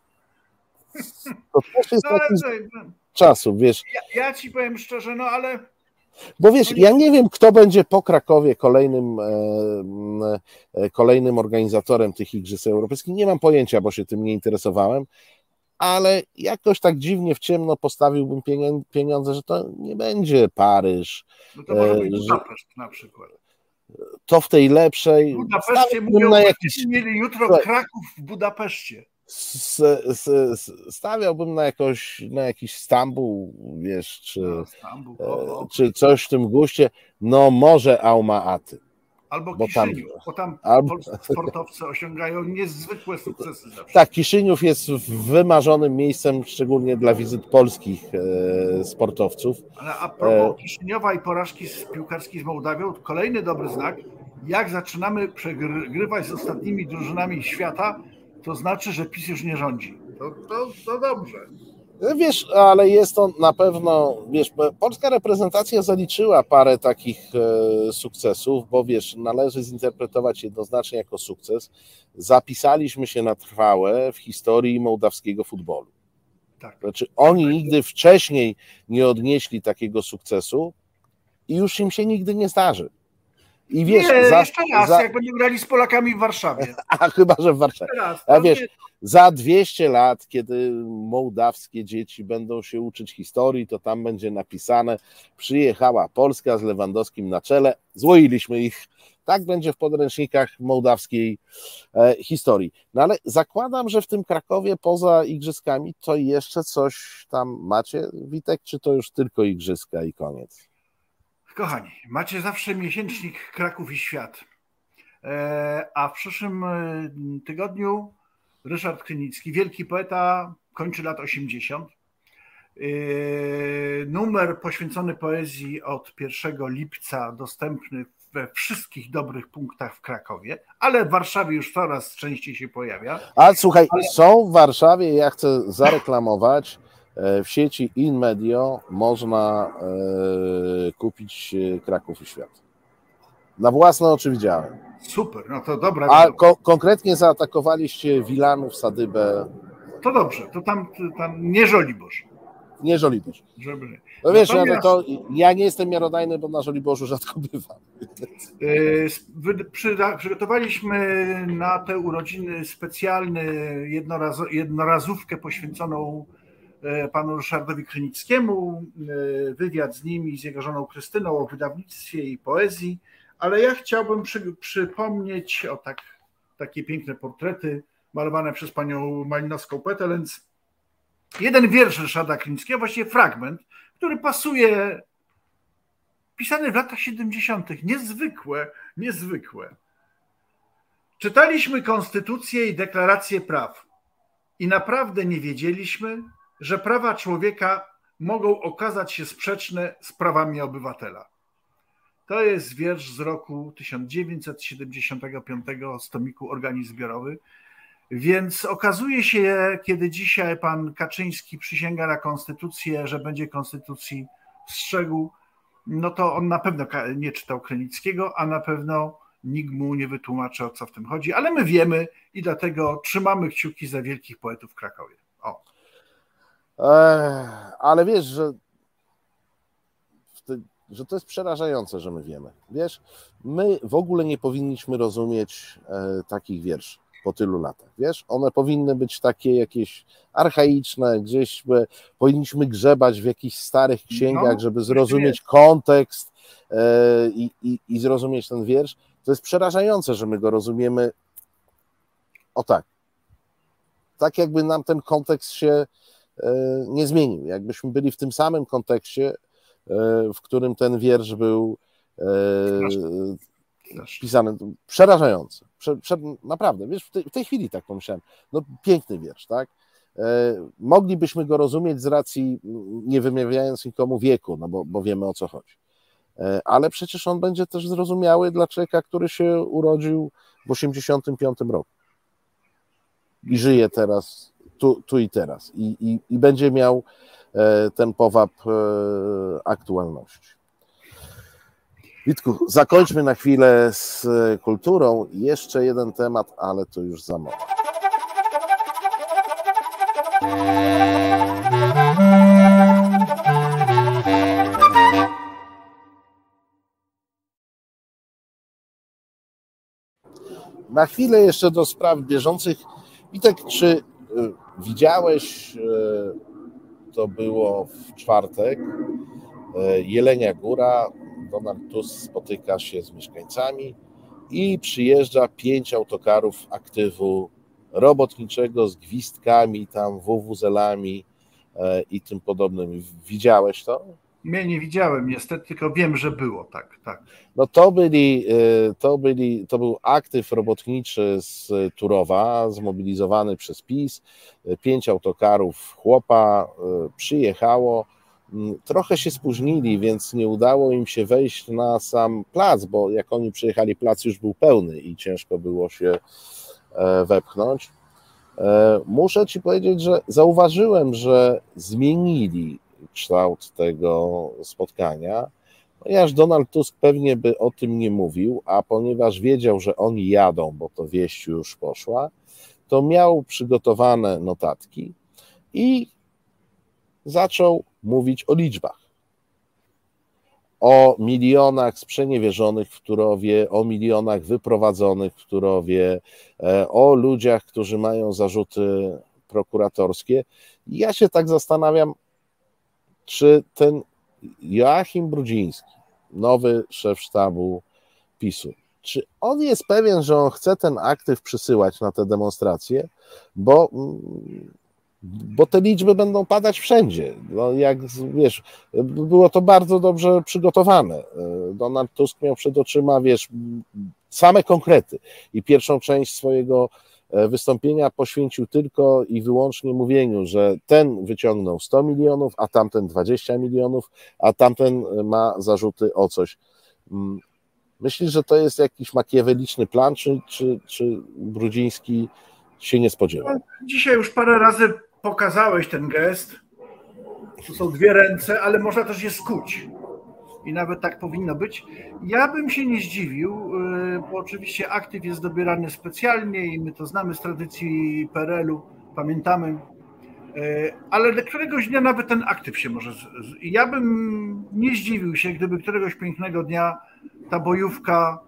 To też jest no, jakiś znak czasów, wiesz? Ja, ja, ci powiem szczerze, no ale... Bo wiesz, ja nie wiem, kto będzie po Krakowie kolejnym, e, e, kolejnym organizatorem tych Igrzysk Europejskich. Nie mam pojęcia, bo się tym nie interesowałem, ale jakoś tak dziwnie w ciemno postawiłbym pieniądze, że to nie będzie Paryż. No to może być Budapeszt na przykład to w tej lepszej. W Budapeszcie mówią, na jakiś... mieli jutro Kraków w Budapeszcie. Stawiałbym na, jakoś, na jakiś Stambuł, wiesz, czy, no, Stambuł, e, czy coś w tym guście. No może Alma Aty. Albo bo Kiszyniów, tam, bo tam albo... sportowcy osiągają niezwykłe sukcesy. Zawsze. Tak, Kiszyniów jest wymarzonym miejscem, szczególnie dla wizyt polskich e, sportowców. Ale a propos e... Kiszyniowa i porażki z piłkarskiej z Mołdawią, kolejny dobry znak. Jak zaczynamy przegrywać z ostatnimi drużynami świata, to znaczy, że PiS już nie rządzi. To, to, to dobrze. Wiesz, ale jest to na pewno, wiesz, polska reprezentacja zaliczyła parę takich e, sukcesów, bo wiesz, należy zinterpretować jednoznacznie jako sukces. Zapisaliśmy się na trwałe w historii mołdawskiego futbolu. Tak. Znaczy, oni nigdy wcześniej nie odnieśli takiego sukcesu i już im się nigdy nie zdarzy. I wiesz, nie, za, jeszcze raz, za... jak będą grali z Polakami w Warszawie. A chyba, że w Warszawie. Raz, A wiesz, nie... za 200 lat, kiedy mołdawskie dzieci będą się uczyć historii, to tam będzie napisane: Przyjechała Polska z Lewandowskim na czele, złoiliśmy ich. Tak będzie w podręcznikach mołdawskiej e, historii. No ale zakładam, że w tym Krakowie poza igrzyskami to jeszcze coś tam macie, Witek, czy to już tylko igrzyska i koniec? Kochani, macie zawsze miesięcznik Kraków i Świat. E, a w przyszłym e, tygodniu Ryszard Krynicki, wielki poeta, kończy lat 80. E, numer poświęcony poezji od 1 lipca dostępny we wszystkich dobrych punktach w Krakowie, ale w Warszawie już coraz częściej się pojawia. A słuchaj, ale... są w Warszawie, ja chcę zareklamować w sieci InMedio można e, kupić e, Kraków i Świat. Na własne oczy widziałem. Super, no to dobra. A ko konkretnie zaatakowaliście Wilanów, Sadybę. To dobrze, to tam, tam nie Żoliborz. nie Żoliborz. Żeby... No wiesz, ja, Natomiast- to, ja nie jestem miarodajny, bo na Żoliborzu rzadko bywam. Przygotowaliśmy na te urodziny specjalny jednoraz, jednorazówkę poświęconą e, panu Ryszardowi Krynickiemu, e, wywiad z nim i z jego żoną Krystyną o wydawnictwie i poezji, ale ja chciałbym przy, przypomnieć o tak, takie piękne portrety malowane przez panią Malinowską-Petelens. Jeden wiersz Ryszarda Krynickiego, właściwie fragment, który pasuje pisany w latach 70. Niezwykłe, niezwykłe. Czytaliśmy Konstytucję i Deklarację Praw i naprawdę nie wiedzieliśmy, że prawa człowieka mogą okazać się sprzeczne z prawami obywatela. To jest wiersz z roku 1975 z tomiku Organizm Zbiorowy. Więc okazuje się, kiedy dzisiaj pan Kaczyński przysięga na konstytucję, że będzie konstytucji strzegł, no to on na pewno nie czytał Krynickiego, a na pewno nikt mu nie wytłumaczy, o co w tym chodzi, ale my wiemy i dlatego trzymamy kciuki za wielkich poetów w Krakowie. O. Ale wiesz, że, że to jest przerażające, że my wiemy. Wiesz, my w ogóle nie powinniśmy rozumieć e, takich wierszy po tylu latach. Wiesz, one powinny być takie jakieś archaiczne, gdzieś by, powinniśmy grzebać w jakichś starych księgach, No, żeby tak zrozumieć kontekst e, i, i, zrozumieć ten wiersz. To jest przerażające, że my go rozumiemy o tak. Tak jakby nam ten kontekst się nie zmienił. Jakbyśmy byli w tym samym kontekście, e, w którym ten wiersz był e, pisany. Przerażające. Prze, prze, naprawdę, wiesz, w tej, w tej chwili tak pomyślałem. No piękny wiersz, tak? E, Moglibyśmy go rozumieć z racji, mm, nie wymawiając nikomu wieku, no bo, bo wiemy o co chodzi. E, Ale przecież on będzie też zrozumiały dla człowieka, który się urodził w 85 roku i żyje teraz, tu, tu i teraz. I, i, i będzie miał e, ten powab e, aktualności. Witku, zakończmy na chwilę z kulturą. Jeszcze jeden temat, ale to już za moment. Na chwilę jeszcze do spraw bieżących. Witek, czy y, widziałeś, y, to było w czwartek, y, Jelenia Góra, Donald Tusk spotyka się z mieszkańcami i przyjeżdża pięć autokarów aktywu robotniczego z gwizdkami, tam wuwuzelami e, i tym podobnymi. Widziałeś to? Mnie nie widziałem niestety, tylko wiem, że było tak, tak. No to byli, y, to byli, to był aktyw robotniczy z Turowa, zmobilizowany przez PiS. Pięć autokarów chłopa y, przyjechało. Mm, Trochę się spóźnili, więc nie udało im się wejść na sam plac, bo jak oni przyjechali, plac już był pełny i ciężko było się e, wepchnąć. E, Muszę ci powiedzieć, że zauważyłem, że zmienili kształt tego spotkania, ponieważ Donald Tusk pewnie by o tym nie mówił, a ponieważ wiedział, że oni jadą, bo to wieść już poszła, to miał przygotowane notatki i zaczął mówić o liczbach. O milionach sprzeniewierzonych w Turowie, o milionach wyprowadzonych w Turowie, e, o ludziach, którzy mają zarzuty prokuratorskie. Ja się tak zastanawiam, czy ten Joachim Brudziński, nowy szef sztabu PiSu, czy on jest pewien, że on chce ten aktyw przysyłać na te demonstracje, bo, mm, bo te liczby będą padać wszędzie. No jak wiesz, było to bardzo dobrze przygotowane. Donald Tusk miał przed oczyma, wiesz, same konkrety i pierwszą część swojego e, wystąpienia poświęcił tylko i wyłącznie mówieniu, że ten wyciągnął 100 milionów, a tamten 20 milionów, a tamten ma zarzuty o coś. Mm, Myślisz, że to jest jakiś makieweliczny plan, czy, czy, czy Brudziński się nie spodziewał? Dzisiaj już parę razy pokazałeś ten gest. Tu są dwie ręce, ale można też je skuć. I nawet tak powinno być. Ja bym się nie zdziwił, yy, bo oczywiście aktyw jest dobierany specjalnie i my to znamy z tradycji PRL-u, pamiętamy. ale któregoś dnia nawet ten aktyw się może. Ja bym nie zdziwił się, gdyby któregoś pięknego dnia ta bojówka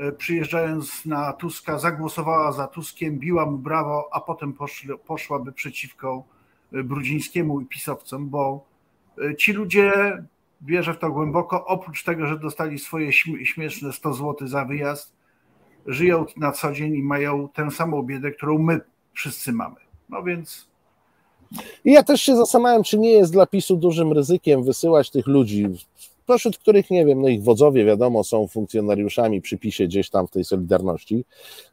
E, przyjeżdżając na Tuska, zagłosowała za Tuskiem, biła mu brawo, a potem poszli, poszłaby przeciwko e, Brudzińskiemu i pisowcom, bo e, ci ludzie, wierzę w to głęboko, oprócz tego, że dostali swoje śmieszne 100 zł za wyjazd, żyją na co dzień i mają tę samą biedę, którą my wszyscy mamy. No więc. Ja też się zastanawiam, czy nie jest dla PiSu dużym ryzykiem wysyłać tych ludzi spośród których, nie wiem, no ich wodzowie, wiadomo, są funkcjonariuszami przy PiSie gdzieś tam w tej Solidarności,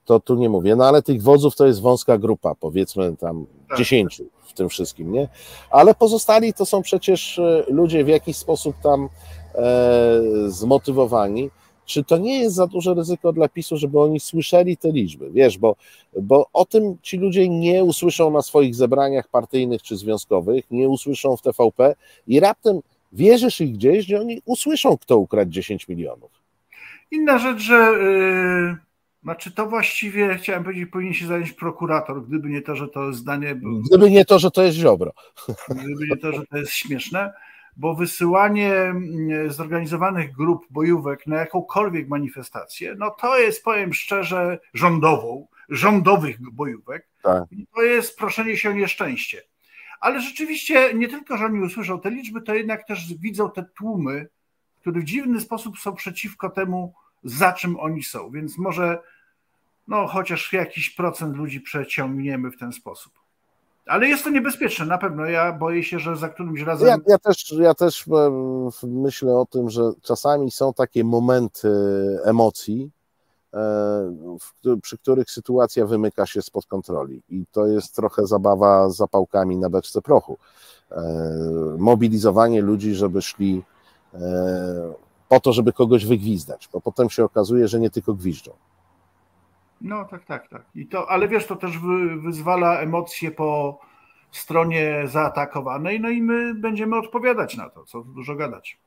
to tu nie mówię, no ale tych wodzów to jest wąska grupa, powiedzmy tam. Dziesięciu w tym wszystkim, nie? Ale pozostali to są przecież e, ludzie w jakiś sposób tam e, zmotywowani, czy to nie jest za duże ryzyko dla PiSu, żeby oni słyszeli te liczby? Wiesz, bo, bo o tym ci ludzie nie usłyszą na swoich zebraniach partyjnych czy związkowych, nie usłyszą w TVP i raptem wierzysz ich gdzieś, gdzie oni usłyszą, kto ukradł 10 milionów. Inna rzecz, że yy, znaczy to właściwie chciałem powiedzieć, powinien się zająć prokurator, gdyby nie to, że to zdanie. Gdyby nie to, że to jest ziobro. Gdyby nie to, że to jest śmieszne, bo wysyłanie mm, zorganizowanych grup bojówek na jakąkolwiek manifestację, no to jest, powiem szczerze, rządową, rządowych bojówek. Tak. To jest proszenie się o nieszczęście ale rzeczywiście nie tylko, że oni usłyszą te liczby, to jednak też widzą te tłumy, które w dziwny sposób są przeciwko temu, za czym oni są. Więc może no, chociaż jakiś procent ludzi przeciągniemy w ten sposób. Ale jest to niebezpieczne, na pewno. Ja boję się, że za którymś razem. Ja, ja, też, ja też myślę o tym, że czasami są takie momenty emocji, E, przy których sytuacja wymyka się spod kontroli. I to jest trochę zabawa z zapałkami na beczce prochu. E, mobilizowanie ludzi, żeby szli e, po to, żeby kogoś wygwizdać, bo potem się okazuje, że nie tylko gwiżdżą. No tak, tak, tak. I to, ale wiesz, to też wy, wyzwala emocje po stronie zaatakowanej, no i my będziemy odpowiadać na to, co dużo gadać.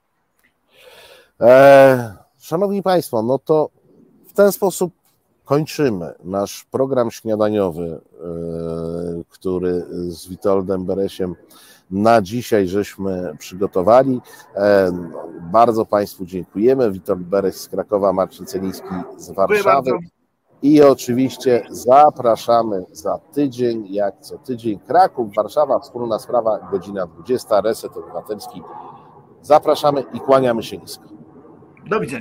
E, szanowni Państwo, no to w ten sposób kończymy nasz program śniadaniowy, e, który z Witoldem Beresiem na dzisiaj żeśmy przygotowali. E, bardzo Państwu dziękujemy. Witold Bereś z Krakowa, Marcin Celiński z Warszawy. I oczywiście zapraszamy za tydzień, jak co tydzień. Kraków, Warszawa, wspólna sprawa, godzina 20, Reset Obywatelski. Zapraszamy i kłaniamy się nisko. Do widzenia.